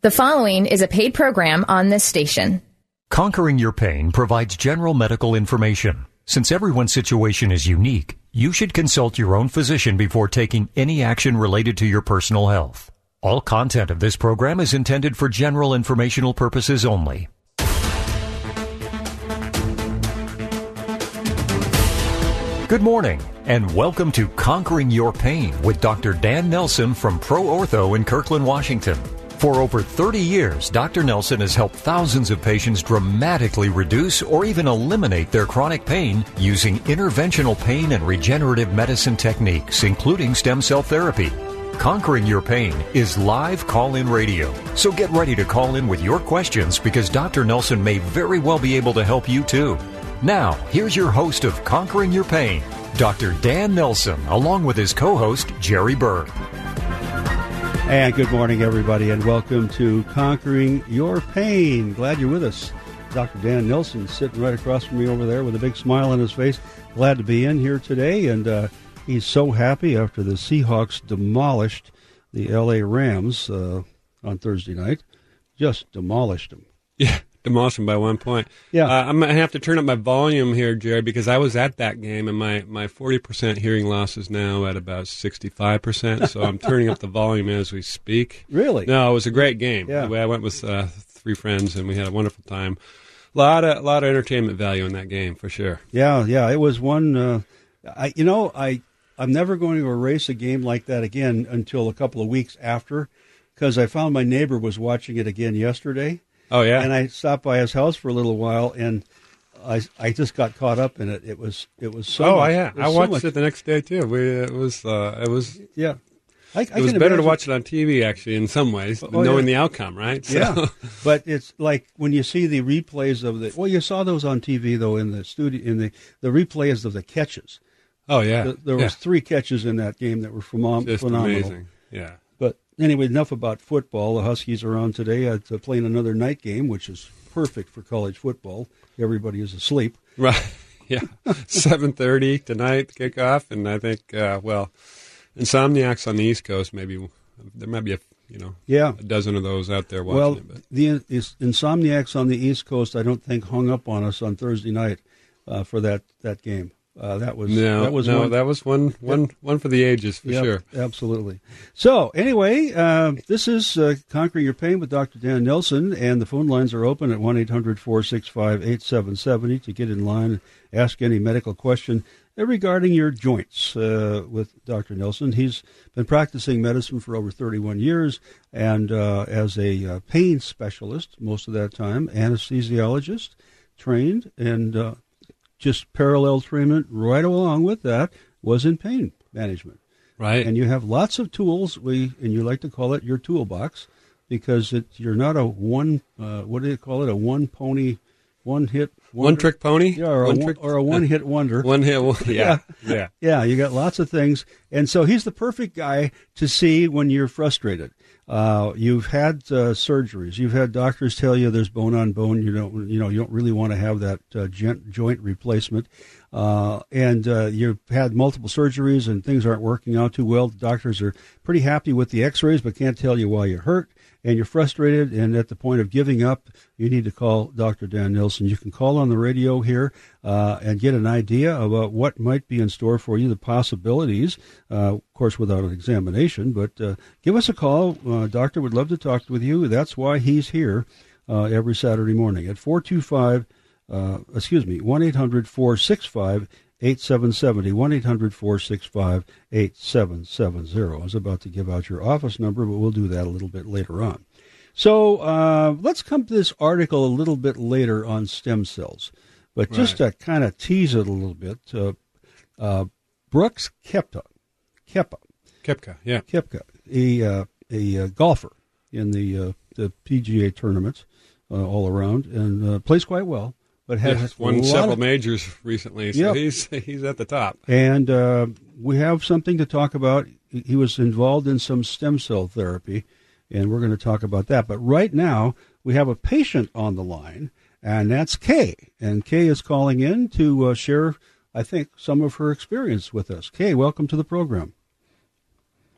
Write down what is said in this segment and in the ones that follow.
The following is a paid program on this station. Conquering Your Pain provides general medical information. Since everyone's situation is unique, you should consult your own physician before taking any action related to your personal health. All content of this program is intended for general informational purposes only. Good morning, and welcome to Conquering Your Pain with Dr. Dan Nelson from Pro Ortho in Kirkland, Washington. For over 30 years, Dr. Nelson has helped thousands of patients dramatically reduce or even eliminate their chronic pain using interventional pain and regenerative medicine techniques, including stem cell therapy. Conquering Your Pain is live call in radio. So get ready to call in with your questions because Dr. Nelson may very well be able to help you too. Now, here's your host of Conquering Your Pain, Dr. Dan Nelson, along with his co host, Jerry Berg. And good morning, everybody, and welcome to Conquering Your Pain. Glad you're with us. Dr. Dan Nelson sitting right across from me over there with a big smile on his face. Glad to be in here today, and uh, he's so happy after the Seahawks demolished the L.A. Rams uh, on Thursday night. Just demolished them. Yeah, them by one point. Yeah. Uh, I'm to have to turn up my volume here, Jared, because I was at that game, and my, my 40% hearing loss is now at about 65%, so I'm turning up the volume as we speak. Really? No, it was a great game. Yeah. I went with uh, three friends, and we had a wonderful time. A lot of, lot of entertainment value in that game, for sure. Yeah, yeah. It was one. Uh, I, you know, I, I'm never going to erase a game like that again until a couple of weeks after, because I found my neighbor was watching it again yesterday. Oh, yeah? and I stopped by his house for a little while, and I I just got caught up in it. It was it was so. oh, much, yeah. I so watched much- it the next day, too. We, it was, uh, it was Yeah, I, I It was better to watch it on TV, actually, in some ways, Oh, knowing yeah. the outcome, right? So- Yeah, but it's like when you see the replays of the. Well, you saw those on TV though in the studio in the the replays of the catches. Oh yeah. Th- There yeah. was three catches in that game that were phenom- just phenomenal. amazing. Yeah. Anyway, enough about football. The Huskies are on today. Uh, to playing another night game, which is perfect for college football. Everybody is asleep. Right. Yeah. Seven thirty tonight kickoff, and I think uh, well, Insomniacs on the East Coast maybe there might be a you know Yeah. a dozen of those out there watching Well, it. But the insomniacs on the East Coast, I don't think hung up on us on Thursday night uh, for that that game. Uh, that was no, that was no, one, that was one one one for the ages for Yep, sure. Absolutely. So, anyway, uh, this is uh, Conquering Your Pain with Dr. Dan Nelson, and the phone lines are open at 1 800 465 8770 to get in line and ask any medical question uh, regarding your joints uh, with Dr. Nelson. He's been practicing medicine for over 31 years and uh, as a uh, pain specialist most of that time, anesthesiologist, trained, and uh, just parallel treatment right along with that was in pain management Right. and you have lots of tools. We and you like to call it your toolbox because it you're not a one. Uh, what do you call it? A one pony, one hit, one trick pony. Yeah, or a one one, trick or a one hit wonder. one hit. Yeah. yeah. Yeah, you got lots of things, and so he's the perfect guy to see when you're frustrated. Uh, you've had uh, surgeries. You've had doctors tell you there's bone on bone. You don't, you know, you don't really want to have that uh, joint replacement. Uh, and uh, you've had multiple surgeries and things aren't working out too well. The doctors are pretty happy with the X-rays, but can't tell you why you're hurt. And you're frustrated, and at the point of giving up, you need to call Dr. Dan Nelson. You can call on the radio here uh, and get an idea about what might be in store for you, the possibilities, uh, of course, without an examination. But uh, give us a call. Uh, doctor would love to talk with you. That's why he's here uh, every Saturday morning at 425, uh, excuse me, 1 800 465 8770. 1 800 465 8770. I was about to give out your office number, but we'll do that a little bit later on. So uh, let's come to this article a little bit later on stem cells. But just to kind of tease it a little bit, uh, uh, Brooks Koepka, Koepka, Koepka. Yeah. Koepka, a uh, a uh, golfer in the uh, the PGA tournaments uh, all around, and uh, plays quite well, but has Yes, a won several of- majors recently, so Yep. he's he's at the top. and uh, we have something to talk about. He he was involved in some stem cell therapy, and we're going to talk about that. But right now, we have a patient on the line, and that's Kay. And Kay is calling in to uh, share, I think, some of her experience with us. Kay, welcome to the program.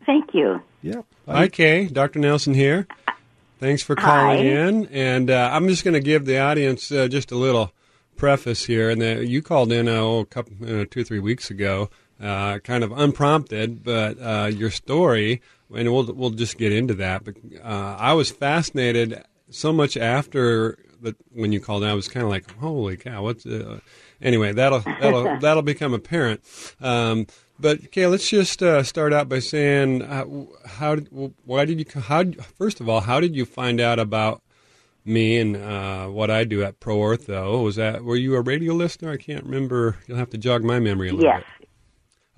Thank you. Yeah. Hi, Kay. Dr. Nelson here. Thanks for calling Hi. in. And uh, I'm just going to give the audience uh, just a little preface here. And that you called in uh, oh, a couple, uh, two three weeks ago, uh, kind of unprompted, but uh, your story, and we'll we'll just get into that. But uh, I was fascinated so much after the, when you called in. I was kind of like, holy cow, what's uh, anyway? That'll that'll that'll become apparent. Um, but okay, let's just uh, start out by saying uh, how did why did you how first of all how did you find out about me and uh, what I do at Pro Ortho? Was that were you a radio listener? I can't remember. You'll have to jog my memory a little Yes. bit.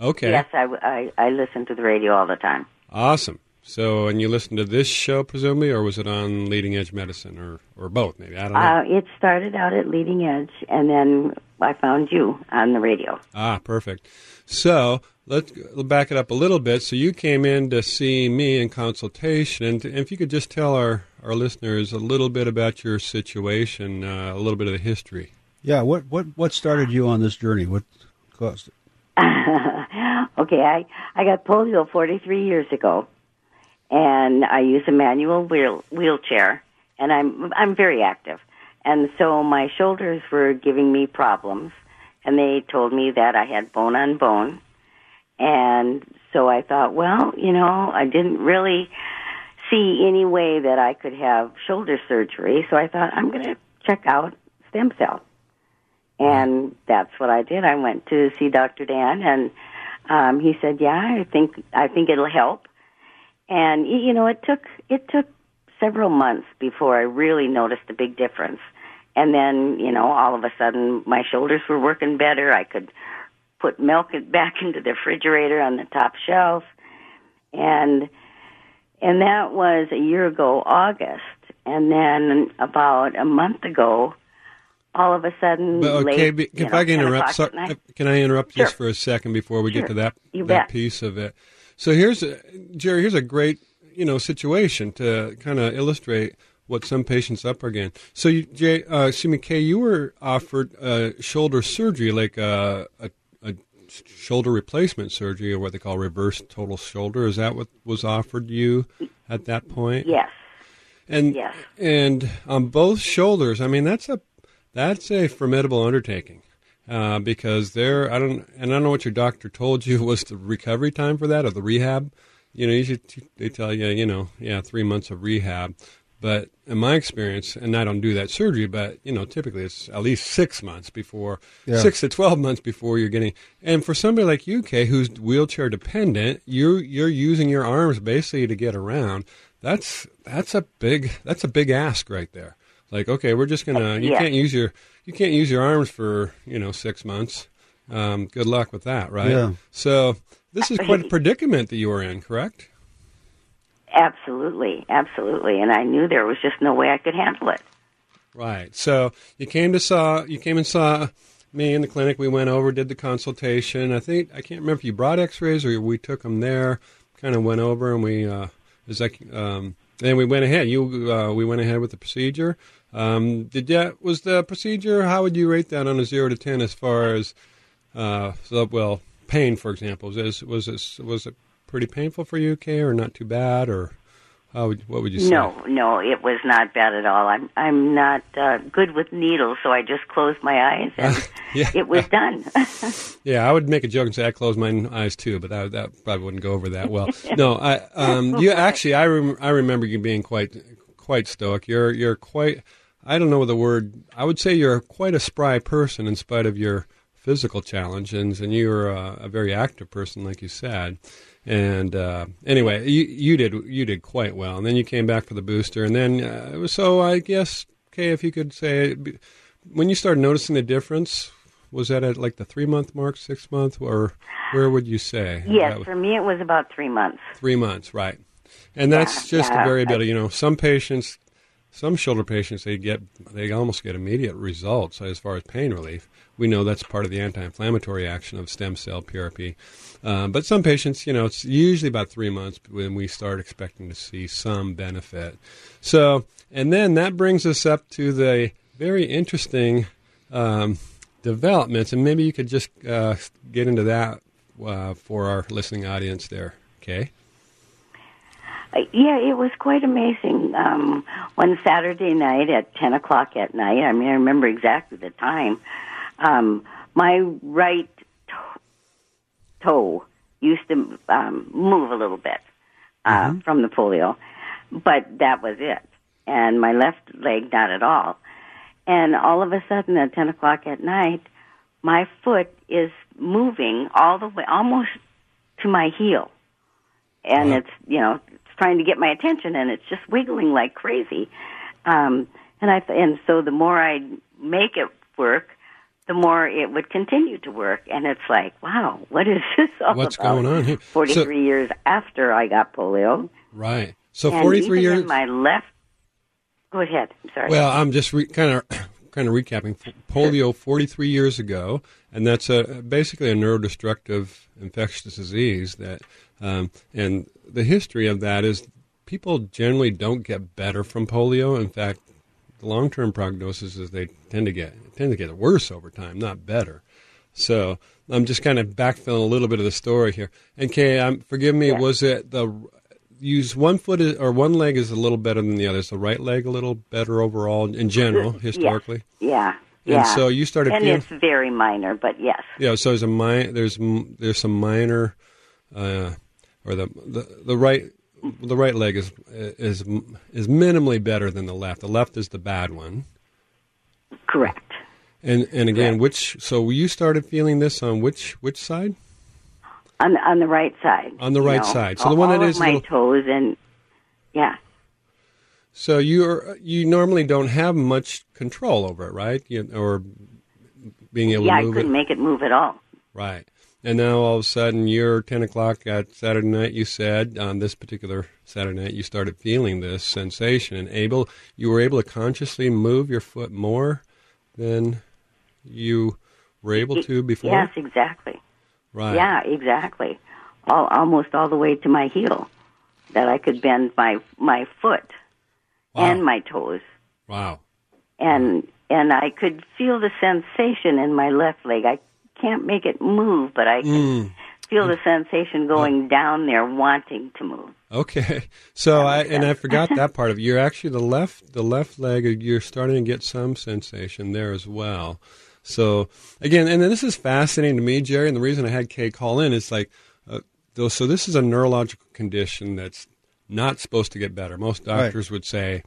Okay. Yes, I, I, I listen to the radio all the time. Awesome. So, and you listen to this show presumably, or was it on Leading Edge Medicine, or or both? Maybe I don't know. Uh, it started out at Leading Edge, and then I found you on the radio. Ah, perfect. So let's back it up a little bit. So you came in to see me in consultation, and if you could just tell our, our listeners a little bit about your situation, uh, a little bit of the history. Yeah, what what what started you on this journey? What caused it? okay, I, I got polio 43 years ago, and I use a manual wheel, wheelchair, and I'm I'm very active, and so my shoulders were giving me problems, and they told me that I had bone on bone, and so I thought, well, you know, I didn't really see any way that I could have shoulder surgery, so I thought I'm going to check out stem cell. And that's what I did. I went to see Dr. Dan, and um, he said, "Yeah, I think I think it'll help." And you know, it took it took several months before I really noticed a big difference. And then, you know, all of a sudden, my shoulders were working better. I could put milk back into the refrigerator on the top shelf, and and that was a year ago, August. And then about a month ago, all of a sudden, But okay, late, you if know, I can interrupt, so, at can I interrupt just for a second before we get to that You that bet. piece of it? So here's a, Jerry. Here's a great you know situation to kind of illustrate what some patients up against. So you, Jay, uh, excuse me, Kay, you were offered uh, shoulder surgery, like a, a, a shoulder replacement surgery, or what they call reverse total shoulder. Is that what was offered you at that point? Yes. And Yes. and on both shoulders, I mean that's a that's a formidable undertaking uh, because there I don't and I don't know what your doctor told you was the recovery time for that or the rehab. You know, usually they tell you, you know, yeah, three months of rehab. But in my experience, and I don't do that surgery, but you know, typically it's at least six months before, Yeah. six to twelve months before you're getting. And for somebody like you, Kay, who's wheelchair dependent, you you're using your arms basically to get around. That's that's a big that's a big ask right there. Like, okay, we're just gonna you Yeah. can't use your you can't use your arms for you know six months. Um, good luck with that, right? Yeah. So this is quite a predicament that you are in, correct? Absolutely, absolutely. And I knew there was just no way I could handle it. Right. So you came to saw you came and saw me in the clinic. We went over, did the consultation. I think I can't remember if you brought X-rays or we took them there. Kind of went over and we uh, was like um, then we went ahead. You uh, we went ahead with the procedure. Um, did that was the procedure? How would you rate that on a zero to ten as far as uh, well pain, for example? Was was this, was it pretty painful for you, Kay, or not too bad, or how would what would you say? No, no, it was not bad at all. I'm I'm not uh, good with needles, so I just closed my eyes and Yeah. it was done. Yeah, I would make a joke and say I closed my eyes too, but that that probably wouldn't go over that well. no, I um you actually I rem- I remember you being quite quite stoic. You're you're quite I don't know the word. I would say you're quite a spry person in spite of your physical challenges, and you're a, a very active person, like you said. And uh, anyway, you you did you did quite well, and then you came back for the booster, and then uh, it was so I guess okay, if you could say when you started noticing the difference, was that at like the three month mark, six month, or where would you say? yes, was for me it was about three months. three months, right? And that's Yeah, just yeah, the variability. You know, some patients, some shoulder patients, they get they almost get immediate results as far as pain relief. We know that's part of the anti-inflammatory action of stem cell PRP. Um, but some patients, you know, it's usually about three months when we start expecting to see some benefit. So, and then that brings us up to the very interesting um, developments, and maybe you could just uh, get into that uh, for our listening audience there. Okay. Yeah, it was quite amazing. Um, one Saturday night at 10 o'clock at night, I mean, I remember exactly the time, um, my right toe used to um, move a little bit uh, Mm-hmm. from the polio, but that was it. And my left leg, not at all. And all of a sudden, at 10 o'clock at night, my foot is moving all the way, almost to my heel. And Wow. it's, you know, trying to get my attention and it's just wiggling like crazy. Um, and I, and so the more I make it work, the more it would continue to work. And it's like, wow, what is this all about? What's about? going on here? 43 years after I got polio. Right. So and 43 even years. in my left, go ahead. I'm sorry. Well, I'm just re- kind of kind of recapping. Polio 43 years ago, and that's a basically a neurodestructive infectious disease that, um, and the history of that is people generally don't get better from polio. In fact, the long-term prognosis is they tend to get tend to get worse over time, not better. So I'm just kind of backfilling a little bit of the story here. And Kay, um, forgive me, Yeah. was it the use one foot or one leg is a little better than the other? So right leg a little better overall in general, historically? yeah, yeah. And yeah. so you started and feeling- it's very minor, but yes. Yeah, so there's a mi- there's there's some minor, uh, or the, the the right the right leg is is is minimally better than the left. The left is the bad one. Correct. And and again, Right. which so you started feeling this on which which side? On on the right side. On the right know, side. So the one that is all my little- toes and yeah. So you're you normally don't have much control over it, right? You, or being able Yeah, to I couldn't it, make it move at all. right? And now all of a sudden, you're ten o'clock at Saturday night. You said on this particular Saturday night, you started feeling this sensation and able. You were able to consciously move your foot more than you were able to before. Yes, exactly. Right. Yeah, exactly. All almost all the way to my heel, that I could bend my my foot Wow. and my toes, Wow. and and I could feel the sensation in my left leg. I can't make it move, but I can Mm. feel the sensation going down there, wanting to move. Okay, so I makes and I forgot that part of it. You're actually the left the left leg. You're starting to get some sensation there as well. So again, and then this is fascinating to me, Jerry. And the reason I had Kay call in is like, uh, so this is a neurological condition that's not supposed to get better. Most Right. doctors would say,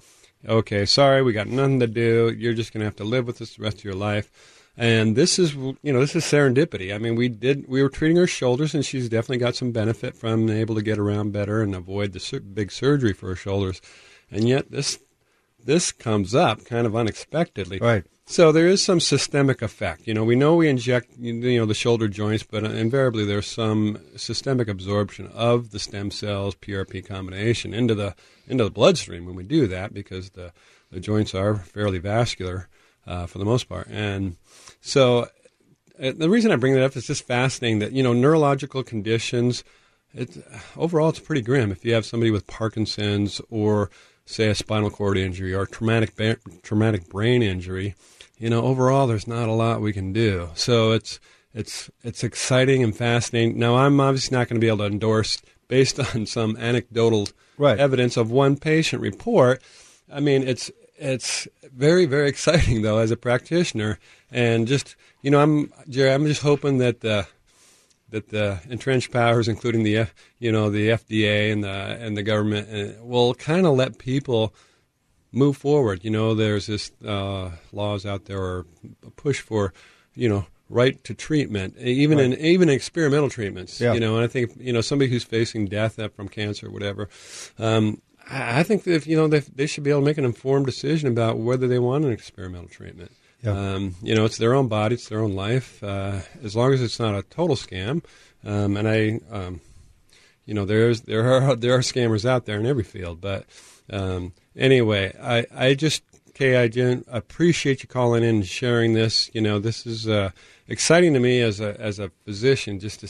"Okay, sorry, we got nothing to do. You're just going to have to live with this the rest of your life." And this is, you know, this is serendipity. I mean, we did, we were treating her shoulders, and she's definitely got some benefit from able to get around better and avoid the sur- big surgery for her shoulders. And yet, this, this comes up kind of unexpectedly. Right. So there is some systemic effect. You know, we know we inject, you know, the shoulder joints, but invariably there's some systemic absorption of the stem cells PRP combination into the into the bloodstream when we do that because the the joints are fairly vascular uh, for the most part, and so uh, the reason I bring that up is just fascinating that you know neurological conditions. It, overall, it's pretty grim. If you have somebody with Parkinson's or say a spinal cord injury or traumatic ba- traumatic brain injury, you know, overall there's not a lot we can do. So it's it's it's exciting and fascinating. Now I'm obviously not going to be able to endorse based on some anecdotal Right. evidence of one patient report. I mean, it's it's very very exciting though as a practitioner, and just you know, I'm Jerry. I'm just hoping that the that the entrenched powers, including the F, you know the FDA and the and the government, uh, will kind of let people move forward. You know, there's this uh, laws out there or a push for you know right to treatment, even in even experimental treatments. Yeah. You know, and I think you know somebody who's facing death from cancer or whatever. Um, I I think that if you know they, they should be able to make an informed decision about whether they want an experimental treatment. Yeah. Um, you know, it's their own body, it's their own life. Uh, as long as it's not a total scam, um, and I, um, you know, there's there are there are scammers out there in every field. But um, anyway, I I just Kay, I appreciate you calling in and sharing this. You know, this is uh, exciting to me as a as a physician just to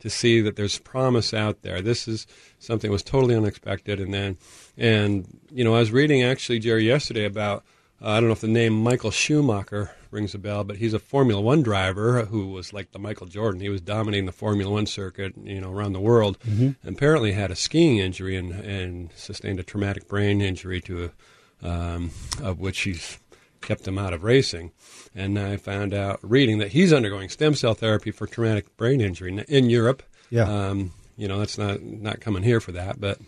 to see that there's promise out there. This is something that was totally unexpected, and then and you know, I was reading actually Jerry yesterday about uh, I don't know if the name Michael Schumacher rings a bell, but he's a Formula One driver who was like the Michael Jordan. He was dominating the Formula One circuit, you know, around the world. Mm-hmm. Apparently, had a skiing injury and, and sustained a traumatic brain injury to, um, of which he's kept him out of racing. And I found out reading that he's undergoing stem cell therapy for traumatic brain injury in Europe. Yeah. Um, you know, that's not not coming here for that, but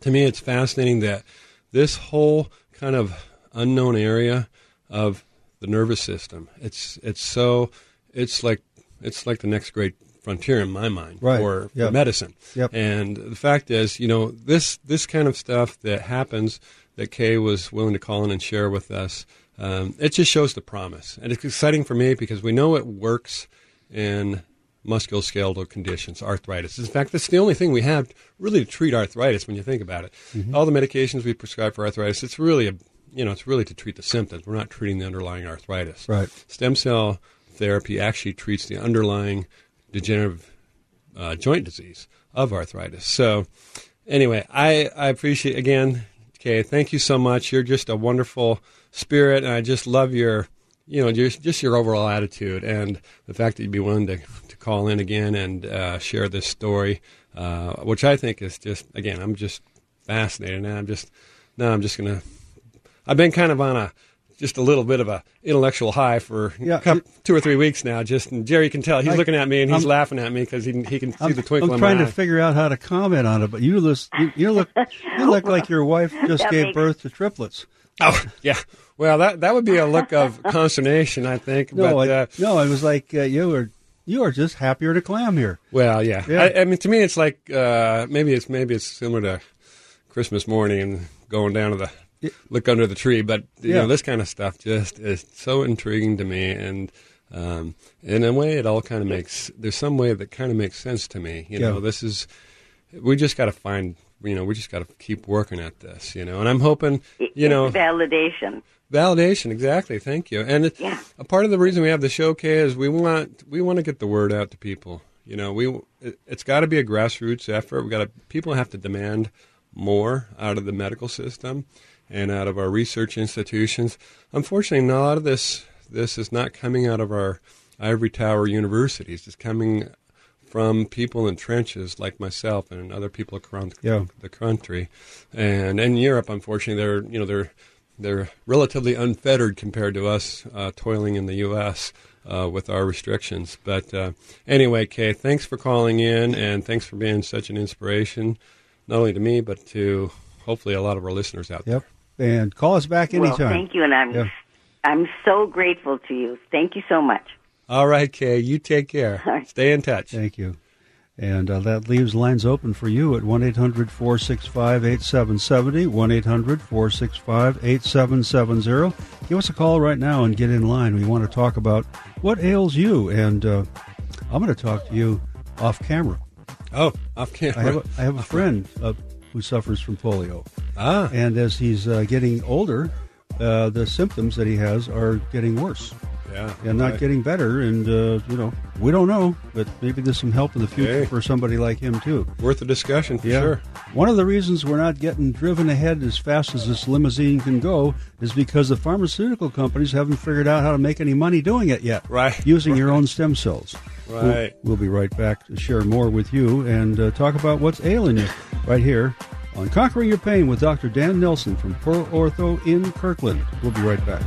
to me, it's fascinating that this whole kind of unknown area of the nervous system. It's it's so it's like it's like the next great frontier in my mind right. for, yep. for medicine. Yep. And the fact is, you know, this this kind of stuff that happens that Kay was willing to call in and share with us, um, it just shows the promise. And it's exciting for me because we know it works in musculoskeletal conditions, arthritis. In fact, that's the only thing we have really to treat arthritis when you think about it. Mm-hmm. All the medications we prescribe for arthritis, it's really a you know, it's really to treat the symptoms. We're not treating the underlying arthritis. Right. Stem cell therapy actually treats the underlying degenerative uh, joint disease of arthritis. So, anyway, I, I appreciate again, Kay. Thank you so much. You're just a wonderful spirit, and I just love your, you know, just just your overall attitude and the fact that you'd be willing to to call in again and uh, share this story, uh, which I think is just again, I'm just fascinated, and I'm just now I'm just gonna I've been kind of on a just a little bit of a intellectual high for yeah, couple, two or three weeks now. Just and Jerry can tell he's I, looking at me and he's I'm, laughing at me because he he can see I'm, the twinkle. I'm trying to figure out how to comment on it, but you look you, you look you look like your wife just gave birth to triplets. Oh yeah, well that that would be a look of consternation, I think. No, but, uh, no, it was like uh, you were you are just happier to clam here. Well, yeah, yeah. I, I, mean to me it's like uh, maybe it's maybe it's similar to Christmas morning and going down to the look under the tree. But you yeah. know, this kind of stuff just is so intriguing to me, and um, in a way, it all kind of makes. There's some way that kind of makes sense to me. You yeah. know, this is. We just got to find. You know, we just got to keep working at this. You know, and I'm hoping. You it's know, validation. Validation, exactly. Thank you. And it, yeah. a part of the reason we have the show, Kay, is we want we want to get the word out to people. You know, we it, has got to be a grassroots effort. We got to people have to demand more out of the medical system and out of our research institutions. Unfortunately, a lot of this this is not coming out of our ivory tower universities. It's coming from people in trenches like myself and other people around yeah. the country. And in Europe, unfortunately, they're you know they're they're relatively unfettered compared to us uh, toiling in the U.S. Uh, with our restrictions. But uh, anyway, Kay, thanks for calling in and thanks for being such an inspiration, not only to me but to hopefully a lot of our listeners out yep. there and call us back anytime. Well, thank you, and I'm yeah. I'm so grateful to you. Thank you so much. All right, Kay, you take care. Right. Stay in touch. Thank you. And uh, that leaves lines open for you at 1 800 465 8770. 1 800 465 8770. Give us a call right now and get in line. We want to talk about what ails you. And uh, I'm going to talk to you off camera. Oh, off camera. I have a, I have a friend, uh, who suffers from polio. Ah. And as he's uh, getting older, uh, the symptoms that he has are getting worse. Yeah. And not right. getting better. And, uh, you know, we don't know, but maybe there's some help in the future hey. for somebody like him, too. Worth a discussion for yeah. sure. One of the reasons we're not getting driven ahead as fast as this limousine can go is because the pharmaceutical companies haven't figured out how to make any money doing it yet. Right. Using your own stem cells. Right. We'll, we'll, be right back to share more with you and uh, talk about what's ailing you right here on Conquering Your Pain with Dr. Dan Nelson from Pro Ortho in Kirkland. We'll be right back.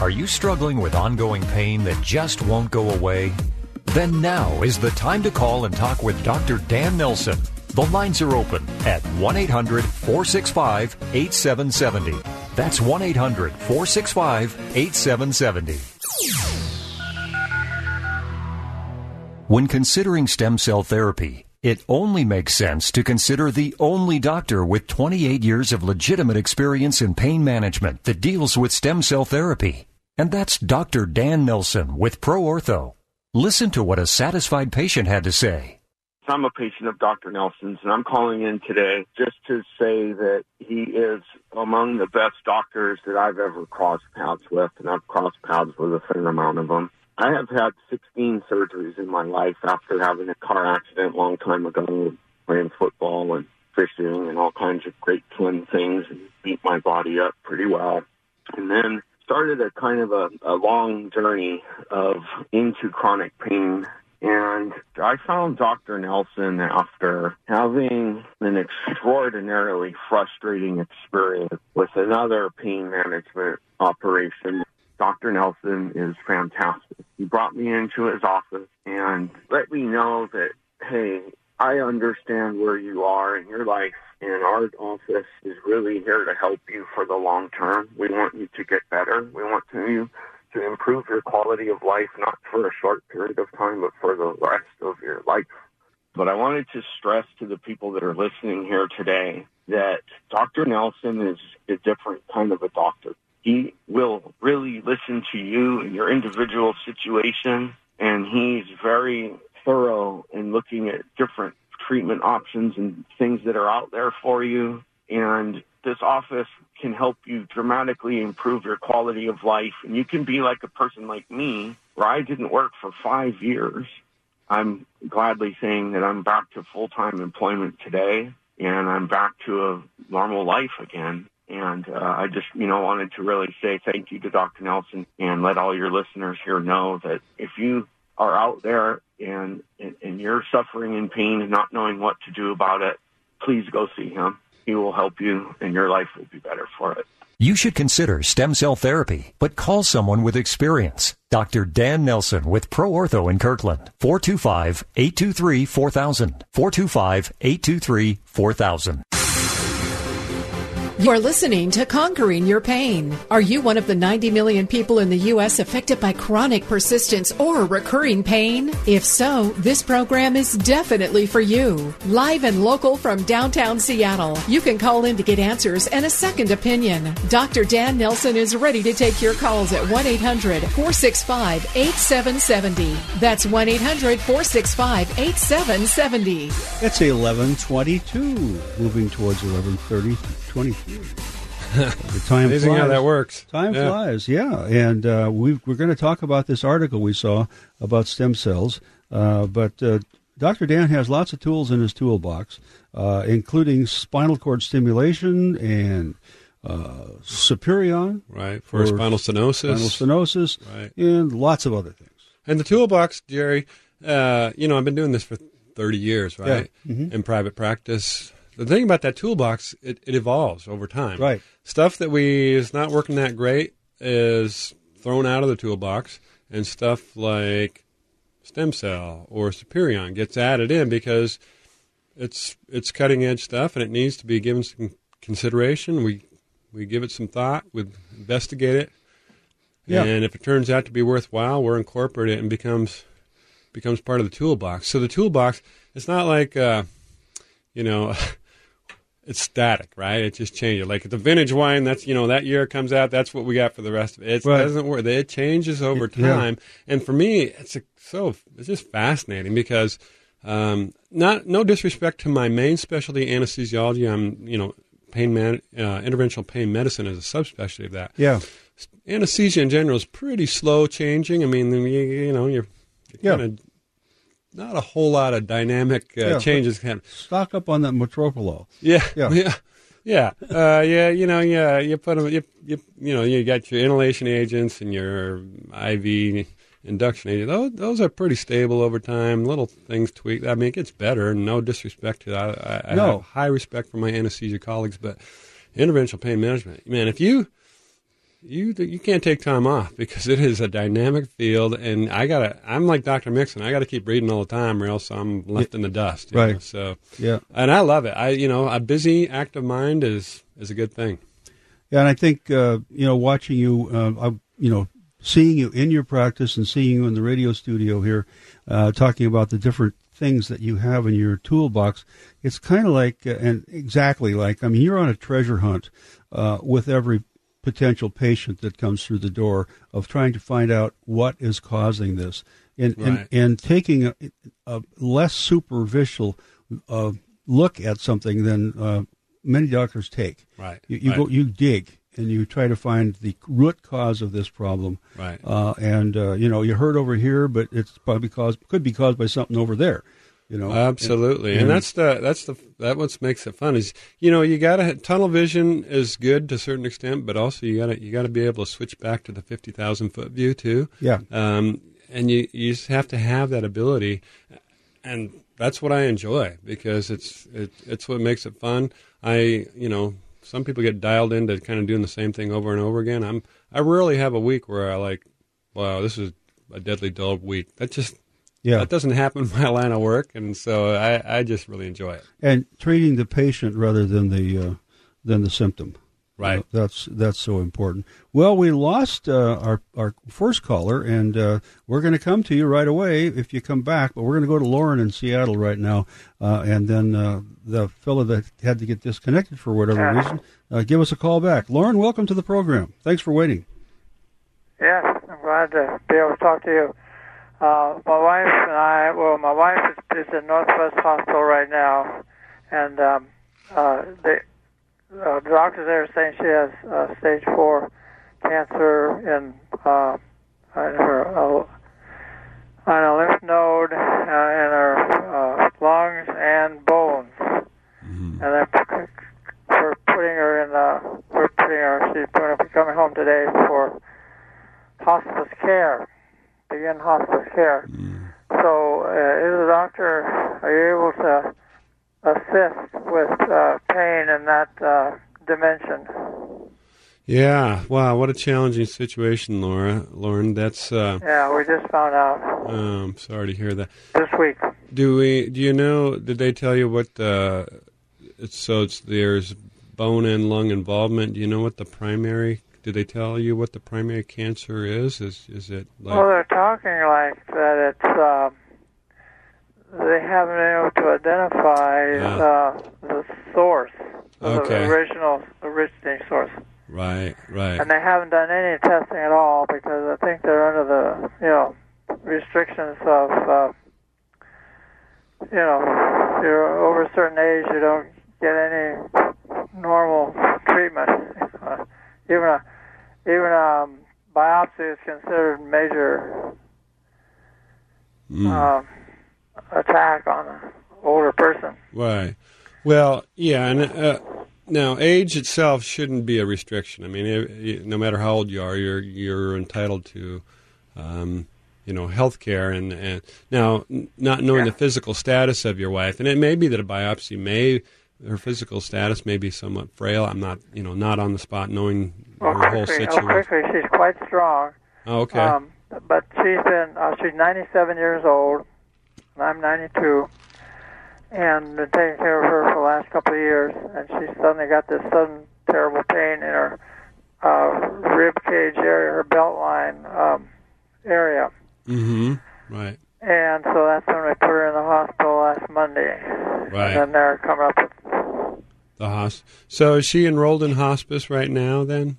Are you struggling with ongoing pain that just won't go away? Then now is the time to call and talk with Dr. Dan Nelson. The lines are open at 1 800 465 8770. That's 1 800 465 8770. When considering stem cell therapy, it only makes sense to consider the only doctor with 28 years of legitimate experience in pain management that deals with stem cell therapy. And that's Dr. Dan Nelson with Pro Ortho. Listen to what a satisfied patient had to say. I'm a patient of Dr. Nelson's, and I'm calling in today just to say that he is among the best doctors that I've ever crossed paths with, and I've crossed paths with a fair amount of them. I have had 16 surgeries in my life after having a car accident a long time ago, playing football and fishing and all kinds of great fun things and beat my body up pretty well. And then started a kind of a, a long journey of into chronic pain and I found Dr. Nelson after having an extraordinarily frustrating experience with another pain management operation. Dr. Nelson is fantastic. He brought me into his office and let me know that, hey, I understand where you are in your life and our office is really here to help you for the long term. We want you to get better. We want you to improve your quality of life, not for a short period of time, but for the rest of your life. But I wanted to stress to the people that are listening here today that Dr. Nelson is a different kind of a doctor. He will really listen to you and your individual situation, and he's very thorough in looking at different treatment options and things that are out there for you. And this office can help you dramatically improve your quality of life. And you can be like a person like me, where I didn't work for five years. I'm gladly saying that I'm back to full-time employment today and I'm back to a normal life again. And uh, I just, you know, wanted to really say thank you to Dr. Nelson and let all your listeners here know that if you are out there and, and, and you're suffering in pain and not knowing what to do about it, please go see him. He will help you and your life will be better for it. You should consider stem cell therapy, but call someone with experience. Dr. Dan Nelson with Pro Ortho in Kirkland. 425-823-4000. 425-823-4000. You're listening to Conquering Your Pain. Are you one of the 90 million people in the U.S. affected by chronic persistence or recurring pain? If so, this program is definitely for you. Live and local from downtown Seattle, you can call in to get answers and a second opinion. Dr. Dan Nelson is ready to take your calls at 1 800 465 8770. That's 1 800 465 8770. It's 1122, moving towards 1130. 23. the time Amazing flies. how that works. Time Yeah. flies, yeah. And uh, we we're going to talk about this article we saw about stem cells. Uh, but uh, Dr. Dan has lots of tools in his toolbox, uh, including spinal cord stimulation and uh, Superion Right. For, spinal stenosis. spinal stenosis, Right. and lots of other things. And the toolbox, Jerry, uh, you know, I've been doing this for 30 years, right? Mhm. In private practice. The thing about that toolbox, it, it evolves over time. Right. Stuff that we is not working that great is thrown out of the toolbox, and stuff like stem cell or Superion gets added in because it's it's cutting edge stuff and it needs to be given some consideration. We we give it some thought, we investigate it, Yeah. and if it turns out to be worthwhile, we're incorporate it and becomes becomes part of the toolbox. So the toolbox, it's not like uh, you know. It's static, right? It just changes. Like the vintage wine, that's you know that year comes out. That's what we got for the rest of it. It Right. doesn't work. It changes over Yeah. time, and for me, it's a, so it's just fascinating because um, not no disrespect to my main specialty anesthesiology. I'm you know pain man uh, interventional pain medicine is a subspecialty of that. Yeah, Anesthesia in general is pretty slow changing. I mean, you, you know you're, Yeah. kind of not a whole lot of dynamic uh, Yeah, changes. Of stock up on that metropolo. yeah, Yeah. yeah, yeah, uh, yeah. You know, yeah. You put 'em- you, you, you know, you got your inhalation agents and your IV induction agents. Those, those are pretty stable over time. Little things tweak. I mean, it gets better. No disrespect to that. I, I No. have high respect for my anesthesia colleagues, but interventional pain management, man, if you you you can't take time off because it is a dynamic field, and I gotta. I'm like Dr. Mixon. I gotta keep reading all the time, or else I'm left in the dust. you Right. know, So Yeah. and I love it. I, you know, a busy, active mind is is a good thing. Yeah, and I think uh, you know, watching you, uh, I, you know, seeing you in your practice and seeing you in the radio studio here, uh, talking about the different things that you have in your toolbox, it's kind of like, uh, and exactly like, I mean, you're on a treasure hunt uh, with every potential patient that comes through the door of trying to find out what is causing this, and Right. and, and taking a, a less superficial uh, look at something than uh, many doctors take. Right. You, you right. go, you dig, and you try to find the root cause of this problem. Right. Uh, and uh, you know, you hurt over here, but it's probably caused could be caused by something over there. You know, absolutely, and, and, that's the that's the that what makes it fun is you know you got to tunnel vision is good to a certain extent, but also you got to you got to be able to switch back to the fifty thousand foot view too. Yeah. Um, and you you just have to have that ability, and that's what I enjoy because it's it, it's what makes it fun. I you know some people get dialed into kind of doing the same thing over and over again. I'm I rarely have a week where I like, wow, this is a deadly dull week. That just yeah. That doesn't happen in my line of work, and so I, I just really enjoy it. And treating the patient rather than the uh, than the symptom. Right. Uh, that's that's so important. Well, we lost uh, our our first caller, and uh, we're going to come to you right away if you come back. But we're going to go to Lauren in Seattle right now, uh, and then uh, the fellow that had to get disconnected for whatever reason, uh, give us a call back. Lauren, welcome to the program. Thanks for waiting. Yes, I'm glad to be able to talk to you. Uh, my wife and I, well, my wife is, is in Northwest Hospital right now, and um, uh, uh, the doctors there are saying she has uh, stage four cancer in, uh, in her uh, on a lymph node uh, in her uh, lungs and bones, mm-hmm. and they're we're putting her in. Uh, we're putting her. She's going to be coming home today for hospice care begin hospice care. Mm. So, uh, is the doctor, are you able to assist with uh, pain in that uh, dimension? Yeah, wow, what a challenging situation, Laura. Lauren, that's uh, yeah. We just found out. Um, sorry to hear that. This week. Do we? Do you know? Did they tell you what the? It's so it's there's bone and lung involvement. Do you know what the primary did they tell you what the primary cancer is? Is is it like? Well, they're talking like that. It's uh, they haven't been able to identify yeah. uh, the source, okay. the original originating source. Right, right. And they haven't done any testing at all because I think they're under the you know restrictions of uh, you know you're over a certain age you don't get any normal treatment. even a even a um, biopsy is considered major mm. uh, attack on an older person. Right. Well, yeah, and uh, now age itself shouldn't be a restriction. I mean, it, no matter how old you are, you're you're entitled to. Um, you know, health care and, and now not knowing yeah. the physical status of your wife, and it may be that a biopsy may her physical status may be somewhat frail. I'm not, you know, not on the spot knowing well, her whole situation. Oh, quickly, she's quite strong. Oh, okay. Um, but she's been, uh, she's 97 years old, and I'm 92, and been taking care of her for the last couple of years, and she suddenly got this sudden terrible pain in her uh, rib cage area, her belt line um, area. Mm-hmm. Right. And so that's when we put her in the hospital last Monday. Right. And then they're coming up with the hospice. So is she enrolled in hospice right now? Then.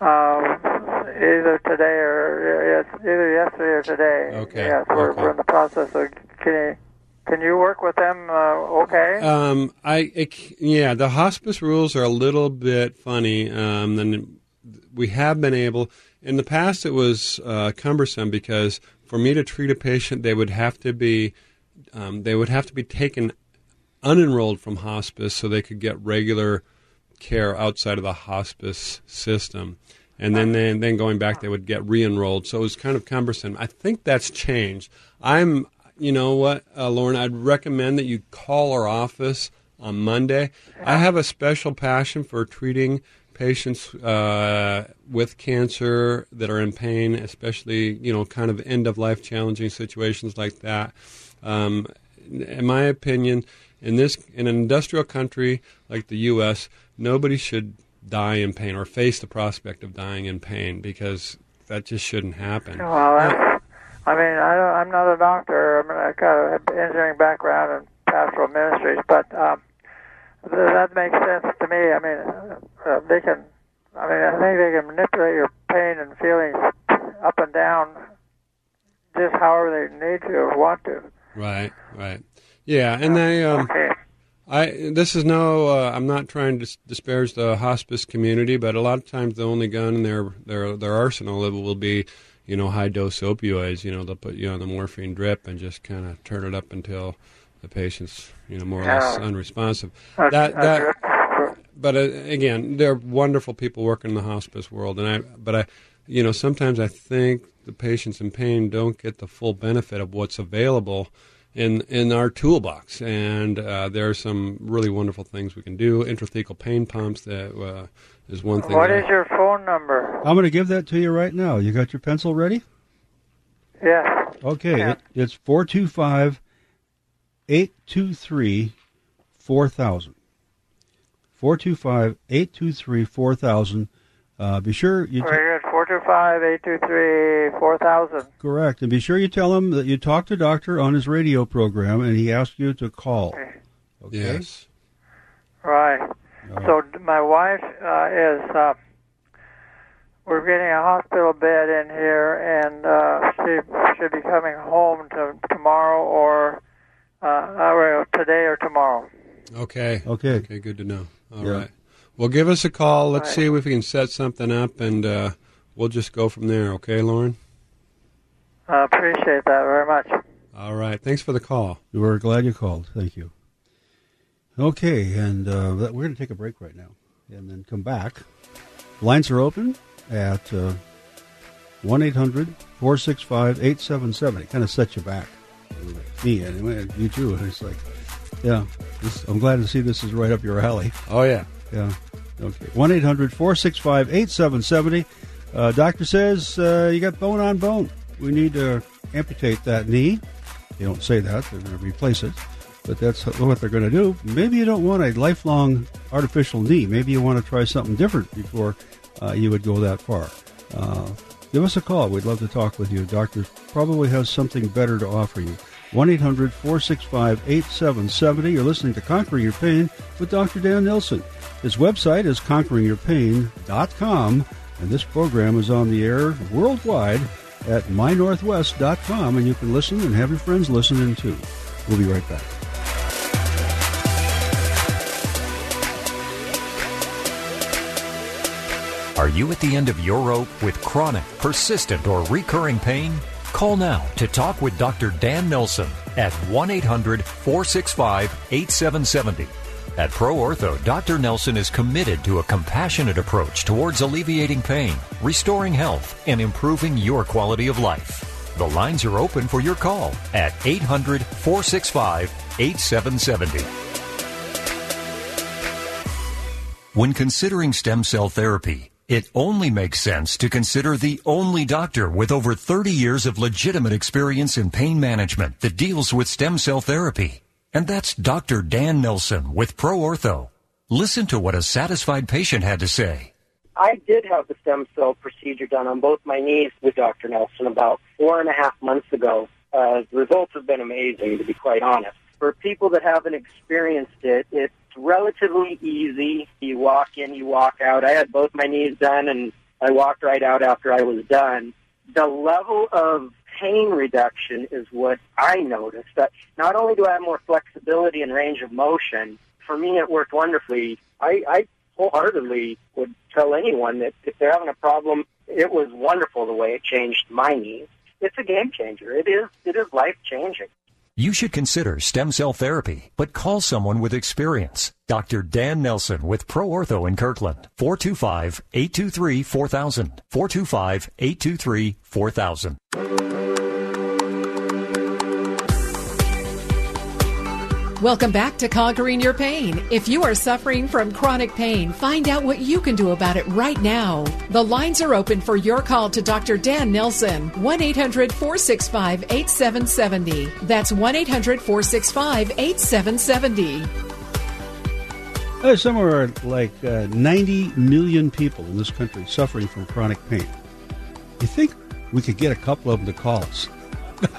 Um, either today or yes, either yesterday or today. Okay. Yes, we're, okay. we're in the process of. Can you, can you work with them? Uh, okay. Um, I it, yeah, the hospice rules are a little bit funny. Um, and we have been able in the past. It was uh, cumbersome because for me to treat a patient, they would have to be um, they would have to be taken unenrolled from hospice so they could get regular care outside of the hospice system. And then, then, then going back, they would get re-enrolled. So it was kind of cumbersome. I think that's changed. I'm, you know what, uh, Lauren, I'd recommend that you call our office on Monday. I have a special passion for treating patients uh, with cancer that are in pain, especially, you know, kind of end of life challenging situations like that. Um, in my opinion, in this in an industrial country like the U.S., nobody should die in pain or face the prospect of dying in pain because that just shouldn't happen. Well, I mean, I I'm not a doctor. I mean, I got an engineering background and pastoral ministries, but um, that makes sense to me. I mean, uh, they can. I mean, I think they can manipulate your pain and feelings up and down just however they need to or want to. Right, right. Yeah, and they um, okay. I this is no. Uh, I'm not trying to disparage the hospice community, but a lot of times the only gun in their their their arsenal will be, you know, high dose opioids. You know, they'll put you on the morphine drip and just kind of turn it up until the patient's you know more or less unresponsive. That's, that that's that. But uh, again, there are wonderful people working in the hospice world, and I. But I, you know, sometimes I think the patients in pain don't get the full benefit of what's available in in our toolbox. And uh, there are some really wonderful things we can do. Intrathecal pain pumps that uh, is one thing. What is that is your phone number? I'm going to give that to you right now. You got your pencil ready? Yes. Okay, Yeah. it, it's 425 823 4000. 425 823 4000. Uh, Be sure you. t- Very good. Four two five eight two three four thousand. correct. And be sure you tell him that you talked to Doctor on his radio program and he asked you to call. Okay? Yes. Right. So my wife uh, is. Uh, we're getting a hospital bed in here, and uh, she should be coming home to tomorrow or uh, today or tomorrow. Okay. Okay. Okay. Good to know. All right. Well, give us a call. Let's see if we can set something up, and uh, we'll just go from there. Okay, Lauren. I appreciate that very much. All right. Thanks for the call. We're glad you called. Thank you. Okay, and uh, we're going to take a break right now and then come back. Lines are open at uh, 1 800 465 8770. Kind of set you back. Me, anyway. You too. It's like, yeah, this, I'm glad to see this is right up your alley. Oh yeah. Yeah. Okay. 1 800 465 8770. Uh, Doctor says uh, you got bone on bone. We need to amputate that knee. They don't say that, they're going to replace it. But that's what they're going to do. Maybe you don't want a lifelong artificial knee. Maybe you want to try something different before uh, you would go that far. Uh, give us a call. We'd love to talk with you. Doctor probably has something better to offer you. 1 800 465 8770. You're listening to Conquering Your Pain with Dr. Dan Nelson. His website is conqueringyourpain.com, and this program is on the air worldwide at mynorthwest.com, and you can listen and have your friends listen in too. We'll be right back. Are you at the end of your rope with chronic, persistent, or recurring pain? Call now to talk with Dr. Dan Nelson at 1 800 465 8770. At Pro Ortho, Dr. Nelson is committed to a compassionate approach towards alleviating pain, restoring health, and improving your quality of life. The lines are open for your call at 800 465 8770. When considering stem cell therapy, it only makes sense to consider the only doctor with over 30 years of legitimate experience in pain management that deals with stem cell therapy. And that's Dr. Dan Nelson with Pro Ortho. Listen to what a satisfied patient had to say. I did have the stem cell procedure done on both my knees with Dr. Nelson about four and a half months ago. Uh, the results have been amazing, to be quite honest. For people that haven't experienced it, it's relatively easy. You walk in, you walk out. I had both my knees done, and I walked right out after I was done. The level of pain reduction is what I noticed. That not only do I have more flexibility and range of motion, for me it worked wonderfully. I, I wholeheartedly would tell anyone that if they're having a problem, it was wonderful the way it changed my knees. It's a game changer. It is. It is life changing. You should consider stem cell therapy, but call someone with experience. Dr. Dan Nelson with Pro Ortho in Kirkland. 425-823-4000. 425-823-4000. Welcome back to Conquering Your Pain. If you are suffering from chronic pain, find out what you can do about it right now. The lines are open for your call to Dr. Dan Nelson. 1 800 465 8770. That's 1 800 465 8770. There's somewhere like uh, 90 million people in this country suffering from chronic pain. You think we could get a couple of them to call us?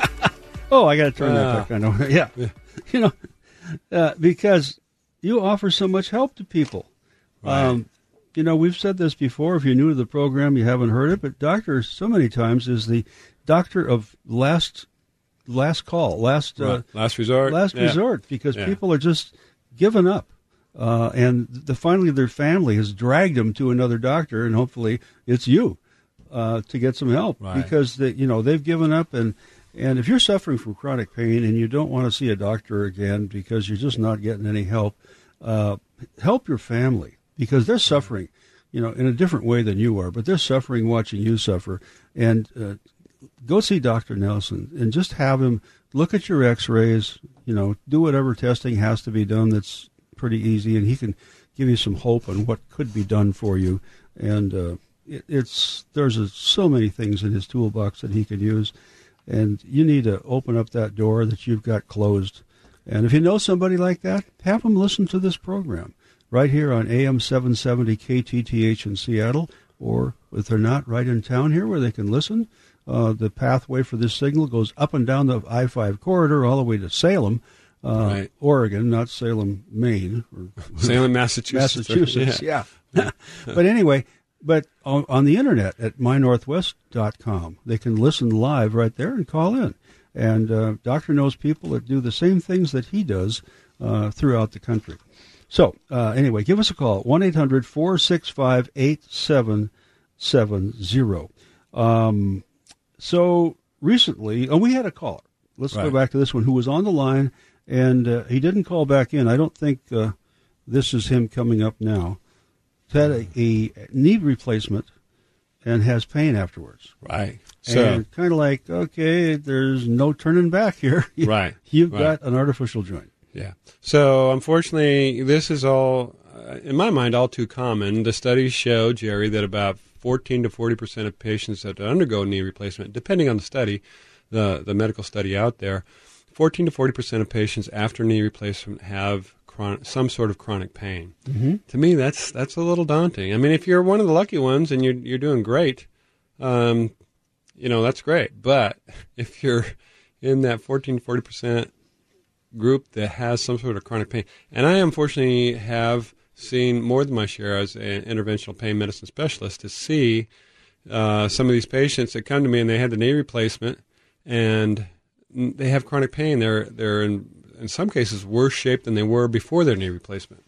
oh, I got to turn Ah. that back on. Yeah. You know, uh, because you offer so much help to people. Um, you know, we've said this before. If you're new to the program, you haven't heard it, but doctor so many times is the doctor of last last call, last uh, Last resort. last Yeah. resort, because Yeah. people are just given up. Uh, and the, finally, their family has dragged them to another doctor, and hopefully, it's you uh, to get some help Right. because they, you know they've given up. And and if you're suffering from chronic pain and you don't want to see a doctor again because you're just not getting any help, uh, help your family because they're suffering, you know, in a different way than you are, but they're suffering watching you suffer. And uh, go see Dr. Nelson and just have him look at your x-rays, you know, do whatever testing has to be done that's pretty easy and he can give you some hope on what could be done for you. And uh, it, it's there's a, so many things in his toolbox that he could use and you need to open up that door that you've got closed. And if you know somebody like that, have them listen to this program right here on AM 770 KTTH in Seattle, or if they're not right in town here where they can listen, uh, the pathway for this signal goes up and down the I 5 corridor all the way to Salem, uh, Right. Oregon, not Salem, Maine, or Salem, Massachusetts. Massachusetts, yeah. but anyway, but on, on the internet at mynorthwest.com, they can listen live right there and call in. And uh, Doctor knows people that do the same things that he does uh, throughout the country. So, uh, anyway, give us a call 1 800 465 8770. Um, So, recently, oh, we had a caller. Let's go back to this one who was on the line, and uh, he didn't call back in. I don't think uh, this is him coming up now. Had a, a knee replacement and has pain afterwards. Right. So, and kind of like, okay, there's no turning back here. Right, You've right. got an artificial joint. Yeah. So unfortunately, this is all, uh, in my mind, all too common. The studies show, Jerry, that about 14 to 40 percent of patients that undergo knee replacement, depending on the study, the the medical study out there, 14 to 40 percent of patients after knee replacement have chron- some sort of chronic pain. Mhm. To me, that's that's a little daunting. I mean, if you're one of the lucky ones and you're you're doing great, um, you know that's great. But if you're in that 14 40 percent group that has some sort of chronic pain. And I unfortunately have seen more than my share as an interventional pain medicine specialist to see uh, some of these patients that come to me and they had the knee replacement and they have chronic pain. They're they're in in some cases worse shape than they were before their knee replacement.